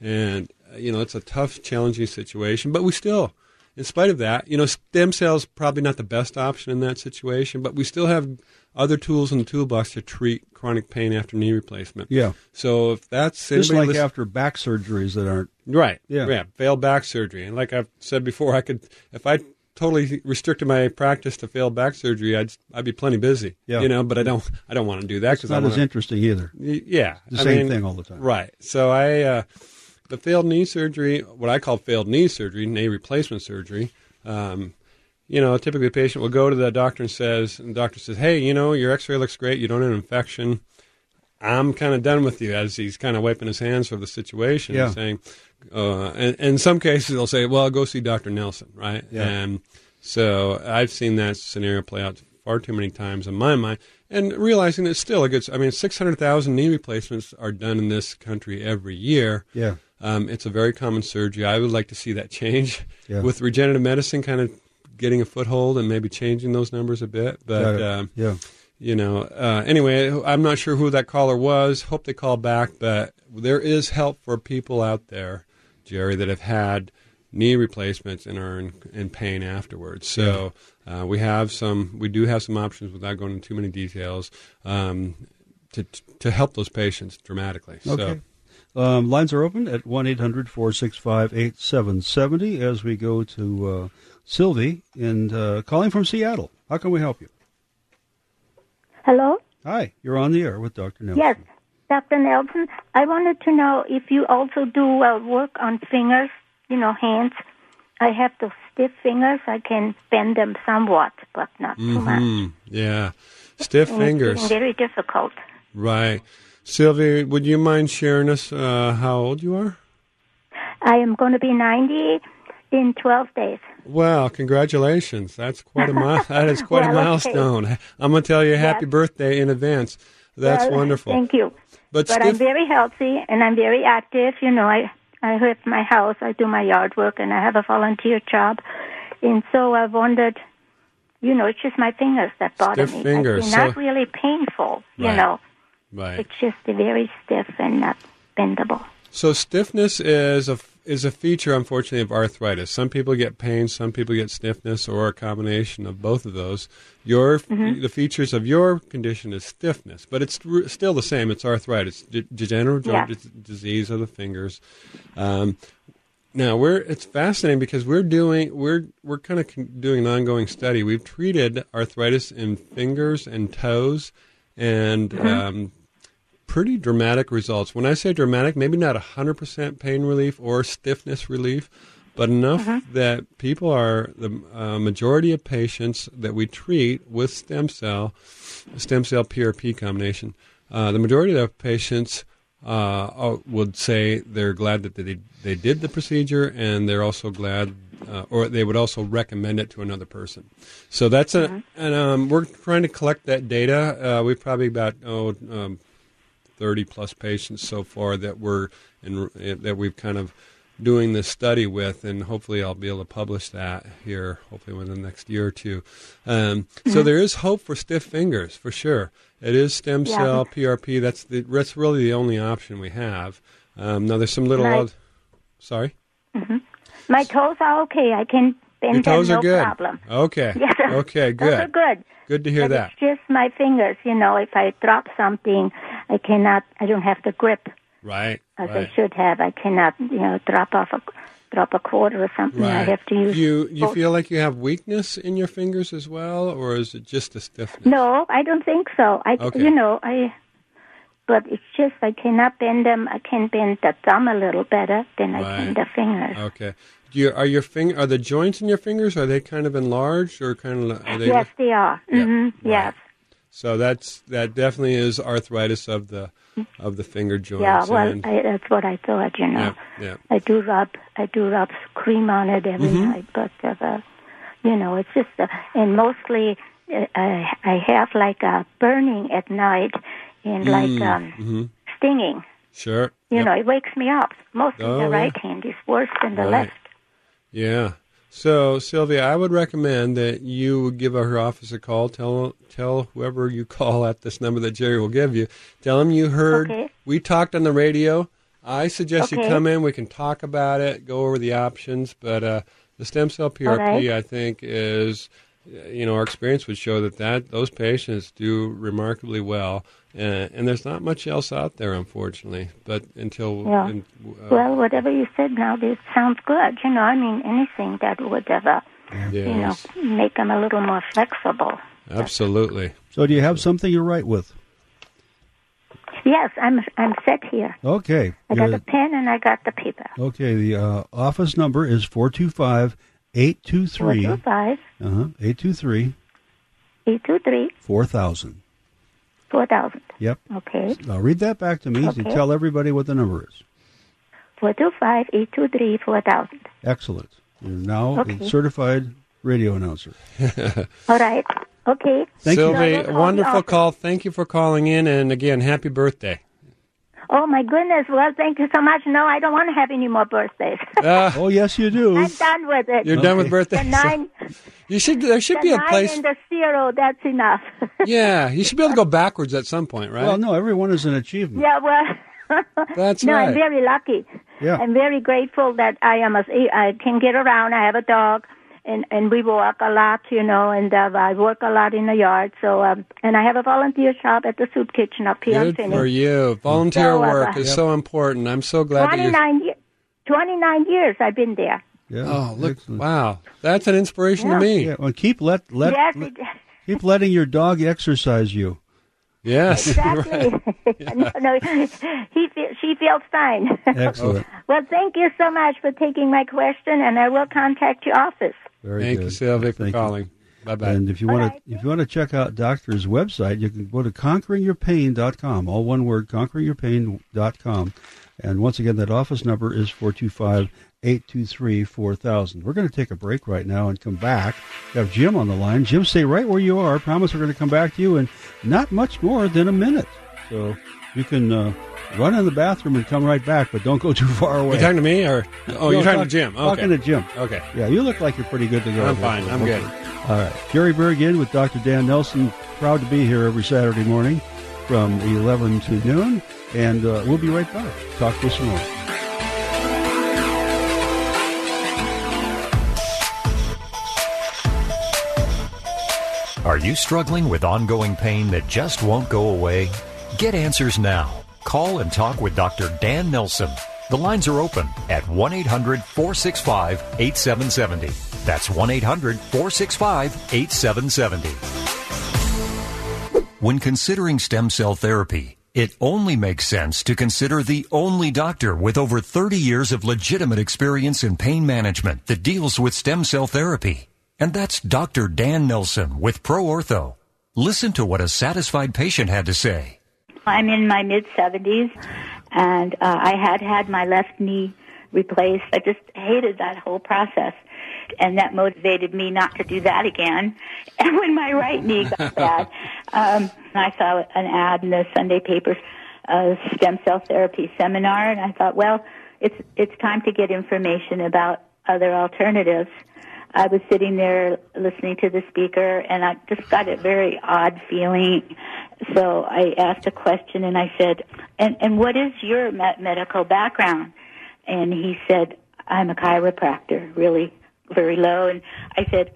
And uh, you know it's a tough, challenging situation, but we still. In spite of that, you know, stem cells probably not the best option in that situation, but we still have other tools in the toolbox to treat chronic pain after knee replacement. Yeah. So if that's Just like listen- after back surgeries that aren't. Right. Yeah. Yeah. Failed back surgery. And like I've said before, I could, if I totally restricted my practice to failed back surgery, I'd, I'd be plenty busy. Yeah. You know, but I don't, I don't want to do that because not as wanna, interesting either. Yeah. The I same mean, thing all the time. Right. So I, uh, the failed knee surgery, what I call failed knee surgery, knee replacement surgery, um, you know, typically the patient will go to the doctor and says, and the doctor says, hey, you know, your x-ray looks great. You don't have an infection. I'm kind of done with you as he's kind of wiping his hands for the situation Yeah. and saying, uh, and, and in some cases they'll say, well, I'll go see Dr. Nelson, right? Yeah. And so I've seen that scenario play out far too many times in my mind and realizing that still a good, I mean, 600,000 knee replacements are done in this country every year. Yeah. Um, it's a very common surgery. I would like to see that change Yeah. with regenerative medicine kind of getting a foothold and maybe changing those numbers a bit. But, it. um, yeah. you know, uh, anyway, I'm not sure who that caller was. Hope they call back, but there is help for people out there, Jerry, that have had knee replacements and are in, in pain afterwards. So uh, we have some, we do have some options without going into too many details um, to to help those patients dramatically. Okay. So, Um, lines are open at 1 800 465 8770 as we go to uh, Sylvie and uh, calling from Seattle. How can we help you? Hello? Hi, you're on the air with Dr. Nelson. Yes, Dr. Nelson. I wanted to know if you also do uh, work on fingers, you know, hands. I have those stiff fingers. I can bend them somewhat, but not too much. yeah, stiff And fingers. very difficult. Right. Sylvia, would you mind sharing us uh, how old you are? I am going to be 90 in 12 days. Wow, congratulations. That's quite a mile, that is quite a Well, okay. milestone. I'm going to tell you happy Yes. birthday in advance. That's Well, wonderful. Thank you. But, But I'm very healthy and I'm very active. You know, I I have my house, I do my yard work, and I have a volunteer job. And so I wondered, you know, it's just my fingers that bother Stiff me. fingers, They're not really painful, you Right. know. right. It's just very stiff and not bendable. So stiffness is a is a feature, unfortunately, of arthritis. Some people get pain, some people get stiffness, or a combination of both of those. Your the features of your condition is stiffness, but it's r- still the same. It's arthritis, de- degenerative joint Yeah. dis- disease of the fingers. Um, now we're it's fascinating because we're doing we're we're kind of con- doing an ongoing study. We've treated arthritis in fingers and toes, and um, pretty dramatic results. When I say dramatic, maybe not 100% pain relief or stiffness relief, but enough that people are the uh, majority of patients that we treat with stem cell, stem cell PRP combination, uh, the majority of patients uh, would say they're glad that they they did the procedure, and they're also glad, uh, or they would also recommend it to another person. So that's a, and um, we're trying to collect that data. Uh, we've probably about oh. Um, 30 plus patients so far that we're in, that we've kind of doing this study with, and hopefully I'll be able to publish that here, hopefully within the next year or two. Um, So there is hope for stiff fingers for sure. It is stem Yeah. cell PRP. That's the that's really the only option we have. Um, now there's some little. Sorry, My toes are okay. I can bend your toes are good. problem. Okay. Yes, Okay. Those are Good. good. Good to hear but that. it's just my fingers. You know, if I drop something, I cannot. I don't have the grip Right. as right. I should have. I cannot, you know, drop off a drop a quarter or something. I have to use. you you both. feel like you have weakness in your fingers as well, or is it just a stiffness? No, I don't think so. I, Okay. you know, I. But it's just I cannot bend them. I can bend the thumb a little better than I can the fingers. Okay. Do you, are your fing- are the joints in your fingers are they kind of enlarged or kind of are they yes, they are. Yeah, hmm right. Yes. So that's that definitely is arthritis of the of the finger joints. Yeah. Well, and, I, that's what I thought. You know. yeah, yeah. I do rub I do rub cream on it every Mm-hmm. night, but uh, you know it's just uh, and mostly uh, I I have like a burning at night and like um, hmm stinging. Sure. You Yep. know, it wakes me up. Mostly Oh, the yeah. right hand is worse than the Right. left. Yeah. So Sylvia, I would recommend that you give her office a call. Tell tell whoever you call at this number that Jerry will give you. Tell him you heard Okay. we talked on the radio. I suggest you come in. We can talk about it, go over the options. But uh, the stem cell PRP, right. I think, is you know our experience would show that that those patients do remarkably well. Uh, and there's not much else out there, unfortunately. But until Yeah. and, uh, Well, whatever you said now, this sounds good. You know, I mean anything that would ever you know make them a little more flexible. absolutely. So, do you have something you write with? Yes, I'm I'm set here. Okay. I got Your- the pen and I got the paper. okay. The uh, office number is 425 Four two five uh-huh, 823 eight two three 4000. Uh-huh. four thousand. Yep. Okay. Now read that back to me Okay. and tell everybody what the number is. Four two five eight two three four thousand. Excellent. You're now Okay. a certified radio announcer. All right. Okay. Thank you. Sylvie, will call the wonderful call. Thank you for calling in, and again, happy birthday. Oh my goodness. Well, thank you so much. No, I don't want to have any more birthdays. Uh, Oh, yes, you do. I'm done with it. you're done with birthdays. the nine, You should. There should the be a nine place. and the zero. That's enough. Yeah, you should be able to go backwards at some point, right? Well, no, everyone is an achievement. yeah. Well. That's no, I'm very lucky. Yeah. I'm very grateful that I am a, I can get around. I have a dog, and and we walk a lot, you know, and uh, I work a lot in the yard. So um, and I have a volunteer shop at the soup kitchen up here. Good in for you. Volunteer So, uh, work is Yep. so important. I'm so glad that Twenty years. Twenty nine years I've been there. Yeah. Oh, look! Excellent. Wow, that's an inspiration Yeah. to me. Yeah, well, keep let let, yes, let- keep letting your dog exercise you. Yes, exactly. no, no, he she feels fine. Excellent. well, thank you so much for taking my question, and I will contact your office. Very Thank good. you, Sylvia, for Thank you. calling. Bye bye. And if you want right. to, if you want to check out Doctor's website, you can go to conqueringyourpain.com. All one word, conqueringyourpain.com. And once again, that office number is 425-823-4000. We're going to take a break right now and come back. We have Jim on the line. Jim, stay right where you are. I promise we're going to come back to you in not much more than a minute. So you can uh, run in the bathroom and come right back, but don't go too far away. you talking to me or? Oh, No, you're talking talk- to Jim. Okay. Talking to Jim. okay. Yeah, you look like you're pretty good to go. I'm fine. I'm good. All right. Jerry Berg in with Dr. Dan Nelson. Proud to be here every Saturday morning. from 11 to noon, and uh, we'll be right back. Talk to you some more. Are you struggling with ongoing pain that just won't go away? Get answers now. Call and talk with Dr. Dan Nelson. The lines are open at 1 800 465 8770. That's 1 800 465 8770. When considering stem cell therapy, it only makes sense to consider the only doctor with over 30 years of legitimate experience in pain management that deals with stem cell therapy. And that's Dr. Dan Nelson with ProOrtho. Listen to what a satisfied patient had to say. I'm in my mid 70s, and uh, I had had my left knee replaced. I just hated that whole process, and that motivated me not to do that again. And when my right knee got bad, um, I saw an ad in the Sunday papers, a stem cell therapy seminar, and I thought, well, it's it's time to get information about other alternatives. I was sitting there listening to the speaker and I just got a very odd feeling. So I asked a question and I said, and, and what is your me- medical background? And he said, I'm a chiropractor, really very low. And I said,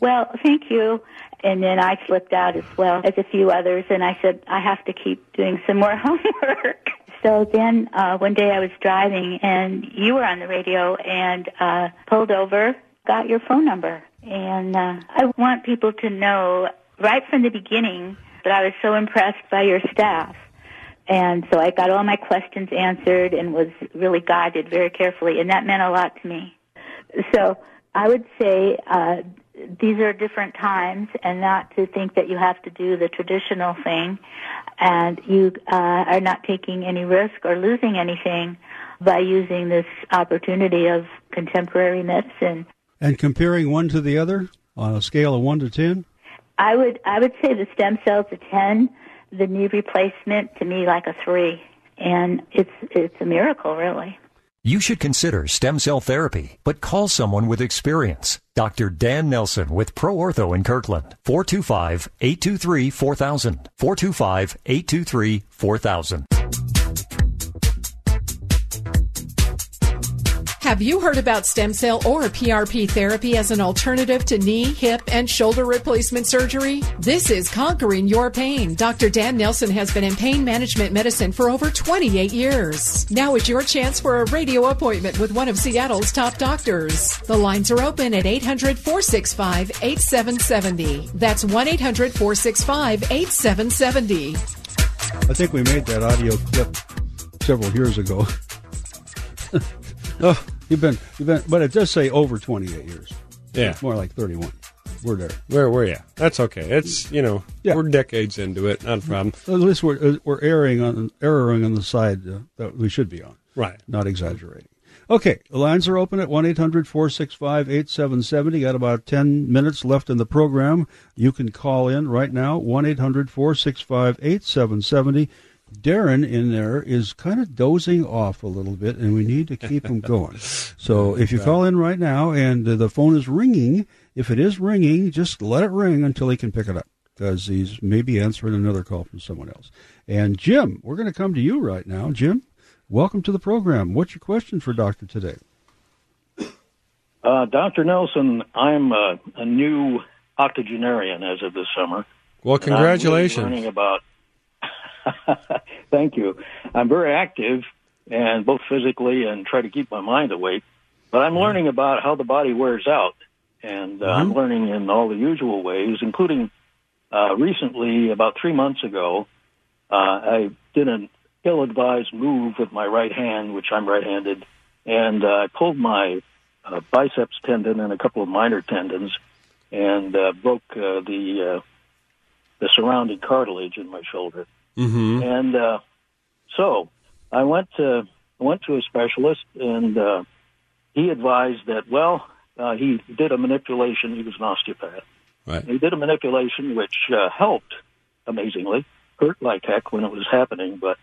well, thank you. And then I slipped out as well as a few others and I said, I have to keep doing some more homework. So then uh, one day I was driving and you were on the radio and uh, pulled over got your phone number. And uh, I want people to know right from the beginning that I was so impressed by your staff. And so I got all my questions answered and was really guided very carefully, and that meant a lot to me. So I would say uh, these are different times, and not to think that you have to do the traditional thing, and you uh, are not taking any risk or losing anything by using this opportunity of contemporary medicine and comparing one to the other on a scale of one to ten? I would I would say the stem cells a ten, the knee replacement to me like a three, and it's it's a miracle really. You should consider stem cell therapy, but call someone with experience. Dr. Dan Nelson with Pro Ortho in Kirkland, 425 823 4000. 425 823 4000. Have you heard about stem cell or PRP therapy as an alternative to knee, hip, and shoulder replacement surgery? This is Conquering Your Pain. Dr. Dan Nelson has been in pain management medicine for over 28 years. Now is your chance for a radio appointment with one of Seattle's top doctors. The lines are open at 800 465 8770. That's 1 800 465 8770. I think we made that audio clip several years ago. oh, You've been, you've been, but it does say over 28 years. Yeah. It's more like 31. We're there. Where were you? That's okay. It's, you know, yeah. we're decades into it. Not a problem. At least we're, uh, we're erring on, erring on the side uh, that we should be on. Right. Not exaggerating. Okay, the lines are open at 1 800 465 8770. Got about 10 minutes left in the program. You can call in right now, 1 800 465 8770. Darren in there is kind of dozing off a little bit, and we need to keep him going. So if you call in right now and uh, the phone is ringing, if it is ringing, just let it ring until he can pick it up because he's maybe answering another call from someone else. And Jim, we're going to come to you right now. Jim, welcome to the program. What's your question for Doctor today? Uh, Dr. Nelson, I'm a, a new octogenarian as of this summer. Well, congratulations. learning about Thank you. I'm very active and both physically and try to keep my mind awake. But I'm learning about how the body wears out, and uh, mm-hmm. I'm learning in all the usual ways, including uh, recently, about three months ago, uh, I did an ill-advised move with my right hand, which I'm right-handed, and uh, I pulled my uh, biceps tendon and a couple of minor tendons, and uh, broke uh, the uh, the surrounding cartilage in my shoulder. Mm-hmm. And uh, so I went to went to a specialist, and uh, he advised that well, uh, he did a manipulation. He was an osteopath. Right. He did a manipulation which uh, helped amazingly. Hurt like heck when it was happening, but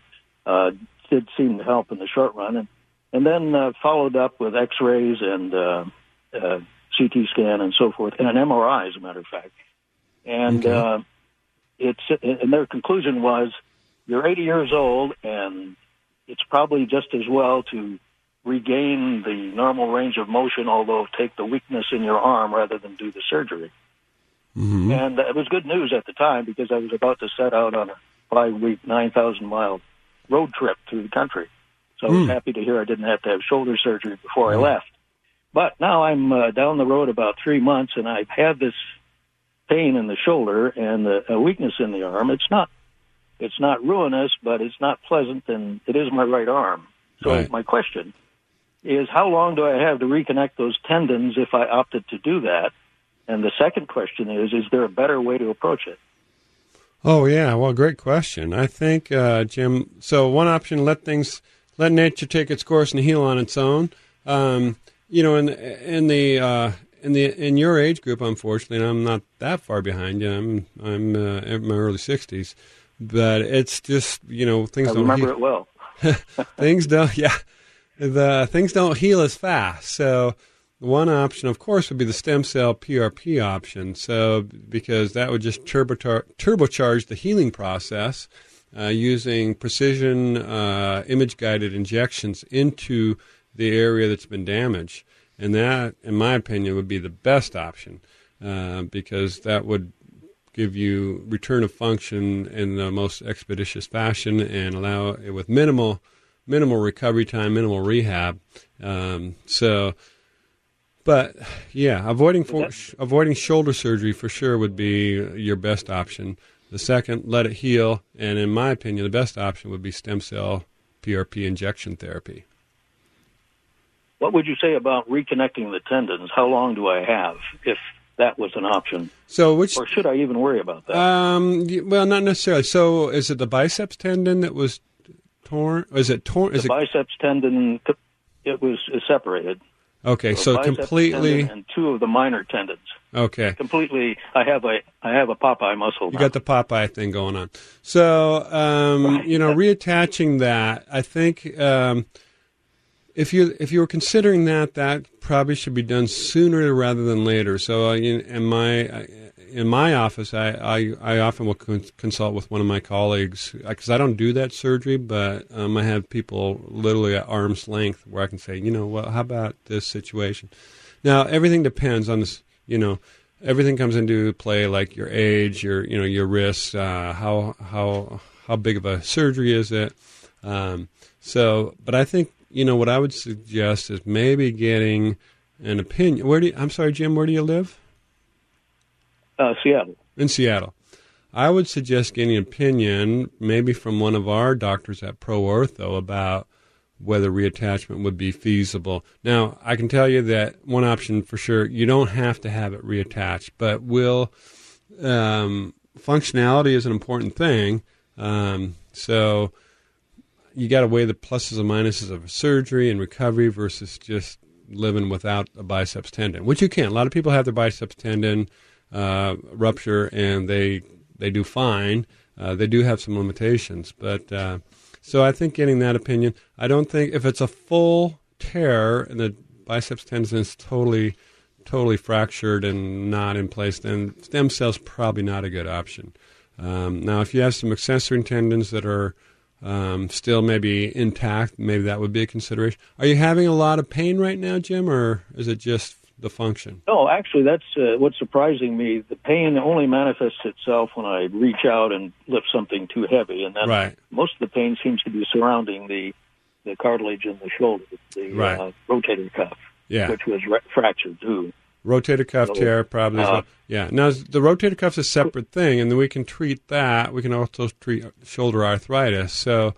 uh, did seem to help in the short run. And and then uh, followed up with X-rays and uh, uh, CT scan and so forth, and an MRI, as a matter of fact. And okay. It's and their conclusion was you're 80 years old, and it's probably just as well to regain the normal range of motion, although take the weakness in your arm rather than do the surgery. Mm-hmm. And it was good news at the time because I was about to set out on a five week, 9,000 mile road trip through the country. So I was Hmm. happy to hear I didn't have to have shoulder surgery before I left. But now I'm uh, down the road about three months and I've had this pain in the shoulder and the, a weakness in the arm. It's not, it's not ruinous, but it's not pleasant and it is my right arm. So Right. my question is how long do I have to reconnect those tendons if I opted to do that? And the second question is, is there a better way to approach it? Oh yeah, well, great question. I think uh, Jim. So one option: let things, let nature take its course and heal on its own. Um, you know, in in the uh, in the in your age group, unfortunately, and I'm not that far behind you. I'm I'm uh, in my early sixties, but it's just you know things I don't remember heal. it well. things don't yeah the things don't heal as fast so one option of course would be the stem cell prp option so because that would just turbochar- turbocharge the healing process uh, using precision uh, image guided injections into the area that's been damaged and that in my opinion would be the best option uh, because that would give you return of function in the most expeditious fashion and allow it with minimal minimal recovery time, minimal rehab. Um, so, but yeah, avoiding for, sh- avoiding shoulder surgery for sure would be your best option. The second, let it heal, and in my opinion, the best option would be stem cell PRP injection therapy. What would you say about reconnecting the tendons? How long do I have if that was an option? So, which Or should I even worry about that? Um, well, not necessarily. So, is it the biceps tendon that was torn? Is it torn? the Is it biceps tendon, it was is separated. okay? So biceps completely. and two of the minor tendons. Okay, Completely. I have a I have a Popeye muscle. you now. got the Popeye thing going on. So, um, you know, reattaching that, I think. Um, if you if you were considering that, that probably should be done sooner rather than later. So, uh, in, in my in my office, I, I, I often will con- consult with one of my colleagues because I don't do that surgery, but um, I have people literally at arm's length where I can say, you know, well, how about this situation? Now, everything depends on this. You know, everything comes into play, like your age, your you know your risks, uh, how how how big of a surgery is it. Um, so, but I think you know what I would suggest is maybe getting an opinion. Where do you, I'm sorry, Jim? Where do you live? uh, Seattle. in Seattle. I would suggest getting an opinion, maybe from one of our doctors at Pro Ortho, about whether reattachment would be feasible. Now, I can tell you that one option for sure, you don't have to have it reattached, but will um, functionality is an important thing. Um, so you got to weigh the pluses and minuses of surgery and recovery versus just living without a biceps tendon, which you can. A lot of people have their biceps tendon uh, rupture and they they do fine. Uh, they do have some limitations, but uh, so I think getting that opinion. I don't think if it's a full tear and the biceps tendon is totally totally fractured and not in place, then stem cells probably not a good option. Um, now, if you have some accessory tendons that are um, still maybe intact, maybe that would be a consideration. Are you having a lot of pain right now, Jim, or is it just the function? No, actually, that's uh, what's surprising me. The pain only manifests itself when I reach out and lift something too heavy, and then Right. most of the pain seems to be surrounding the the cartilage in the shoulder, the Right. uh, rotator cuff, Yeah. which was re- fractured too. Rotator cuff tear, probably. uh, well. Yeah. Now, the rotator cuff's a separate thing, and then we can treat that. We can also treat shoulder arthritis. So,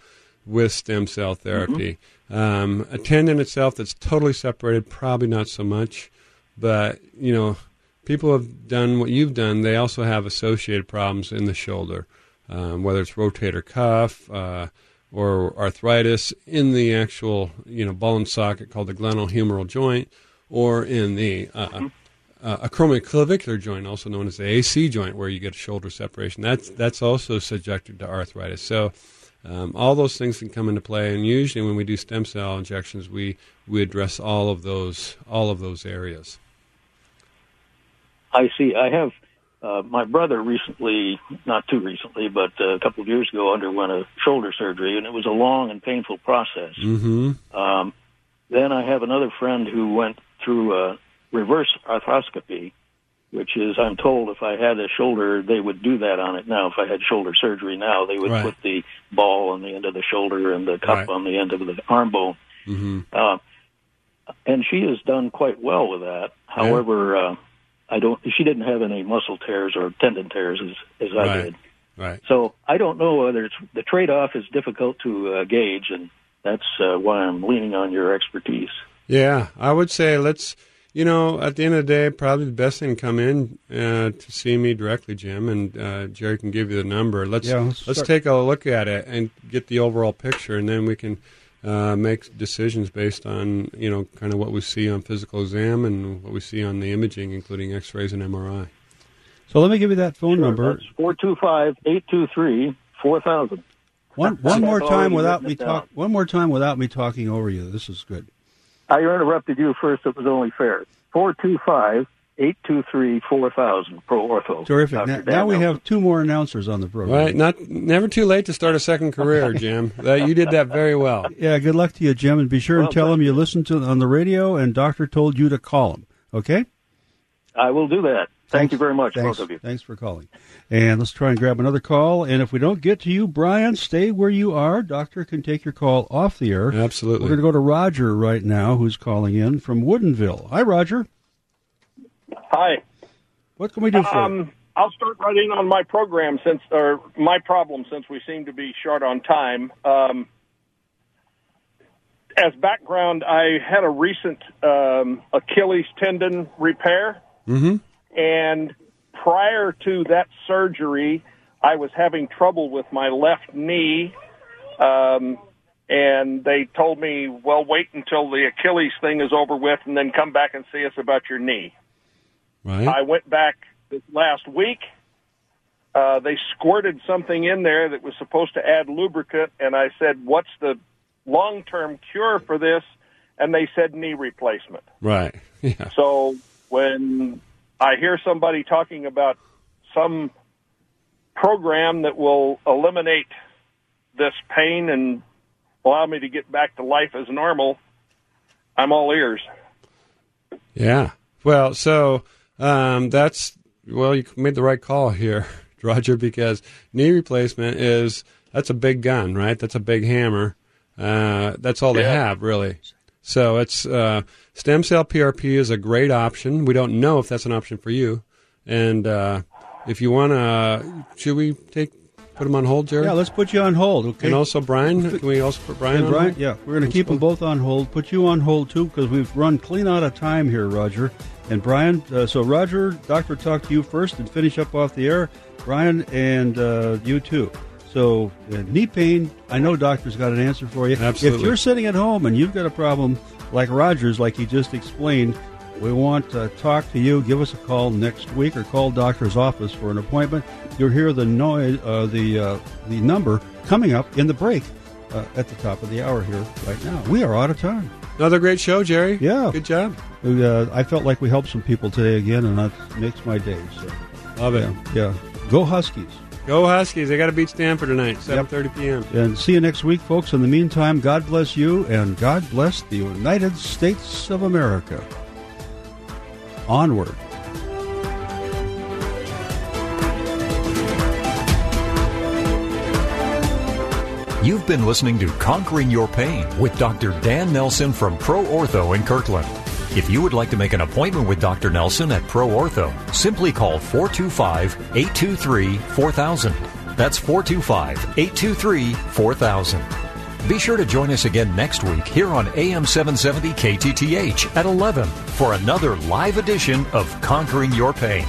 with stem cell therapy, um, a tendon itself that's totally separated, probably not so much. But you know, people have done what you've done. They also have associated problems in the shoulder, um, whether it's rotator cuff. Uh, or arthritis in the actual, you know, ball and socket called the glenohumeral joint, or in the uh, uh, acromioclavicular joint, also known as the AC joint, where you get a shoulder separation. That's that's also subjected to arthritis. So um, all those things can come into play, and usually when we do stem cell injections, we we address all of those all of those areas. I see. I have uh, my brother recently, not too recently, but uh, a couple of years ago, underwent a shoulder surgery, and it was a long and painful process. Mm-hmm. Um, then I have another friend who went through a reverse arthroscopy, which is, I'm told, if I had a shoulder, they would do that on it now. If I had shoulder surgery now, they would Right. put the ball on the end of the shoulder and the cup Right. on the end of the arm bone. Mm-hmm. Uh, and she has done quite well with that. However, uh, I don't. She didn't have any muscle tears or tendon tears as as I Right. did. Right. So I don't know whether it's the trade-off is difficult to uh, gauge, and that's uh, why I'm leaning on your expertise. Yeah, I would say let's. You know, at the end of the day, probably the best thing to come in uh, to see me directly, Jim, and uh, Jerry can give you the number. Let's Yeah, let's let's take a look at it and get the overall picture, and then we can uh, make decisions based on you know kind of what we see on physical exam and what we see on the imaging, including X-rays and MRI. So let me give you that phone number. That's four two five eight two three four thousand. One one more time without me talk. One more time without me talking over you. This is good. I interrupted you first. It was only fair. Four two five eight two three four thousand. Pro Ortho. Terrific. Now, now we have two more announcers on the program. Right? Not never too late to start a second career, Jim. That you did that very well. Yeah. Good luck to you, Jim, and be sure Well, and tell thank him you listened to on the radio and doctor told you to call him. Okay. I will do that. Thank you very much, thanks, both of you. Thanks for calling. And let's try and grab another call. And if we don't get to you, Brian, stay where you are. Doctor can take your call off the air. Absolutely. We're going to go to Roger right now, who's calling in from Woodinville. Hi, Roger. Hi. What can we do for you? Um, I'll start right in on my program since, or my problem since we seem to be short on time. Um, as background, I had a recent um, Achilles tendon repair, Mm-hmm. And prior to that surgery, I was having trouble with my left knee. Um, and they told me, well, wait until the Achilles thing is over with and then come back and see us about your knee. Right. I went back this last week. Uh, they squirted something in there that was supposed to add lubricant, and I said, "What's the long-term cure for this?" And they said knee replacement. Right. Yeah. So when I hear somebody talking about some program that will eliminate this pain and allow me to get back to life as normal, I'm all ears. Yeah. Well, so um, that's well, you made the right call here, Roger, because knee replacement is that's a big gun, right? That's a big hammer. Uh, that's all they have, really. So it's uh, stem cell PRP is a great option. We don't know if that's an option for you, and uh, if you want to, should we take put them on hold, Jerry? Yeah, let's put you on hold, okay? And also Brian, can we also put Brian And on Brian, hold? yeah, we're going to keep them both on hold. Put you on hold too because we've run clean out of time here, Roger. And Brian, uh, so Roger, doctor, talk to you first and finish up off the air. Brian and uh, you too. So uh, knee pain, I know doctor's got an answer for you. Absolutely. If you're sitting at home and you've got a problem like Roger's, like he just explained, we want to talk to you. Give us a call next week or call doctor's office for an appointment. You'll hear the noise, uh, the uh, the number coming up in the break uh, at the top of the hour here right now. We are out of time. Another great show, Jerry. Yeah, Good job. Uh, I felt like we helped some people today again, and that makes my day. So Love it. yeah, yeah. go Huskies. Go Huskies! They got to beat Stanford tonight, seven thirty p.m. And see you next week, folks. In the meantime, God bless you and God bless the United States of America. Onward. You've been listening to Conquering Your Pain with Dr. Dan Nelson from Pro Ortho in Kirkland. If you would like to make an appointment with Dr. Nelson at Pro Ortho, simply call 425 823 4000. That's 425 823 4000. Be sure to join us again next week here on AM 770 KTTH at 11 for another live edition of Conquering Your Pain.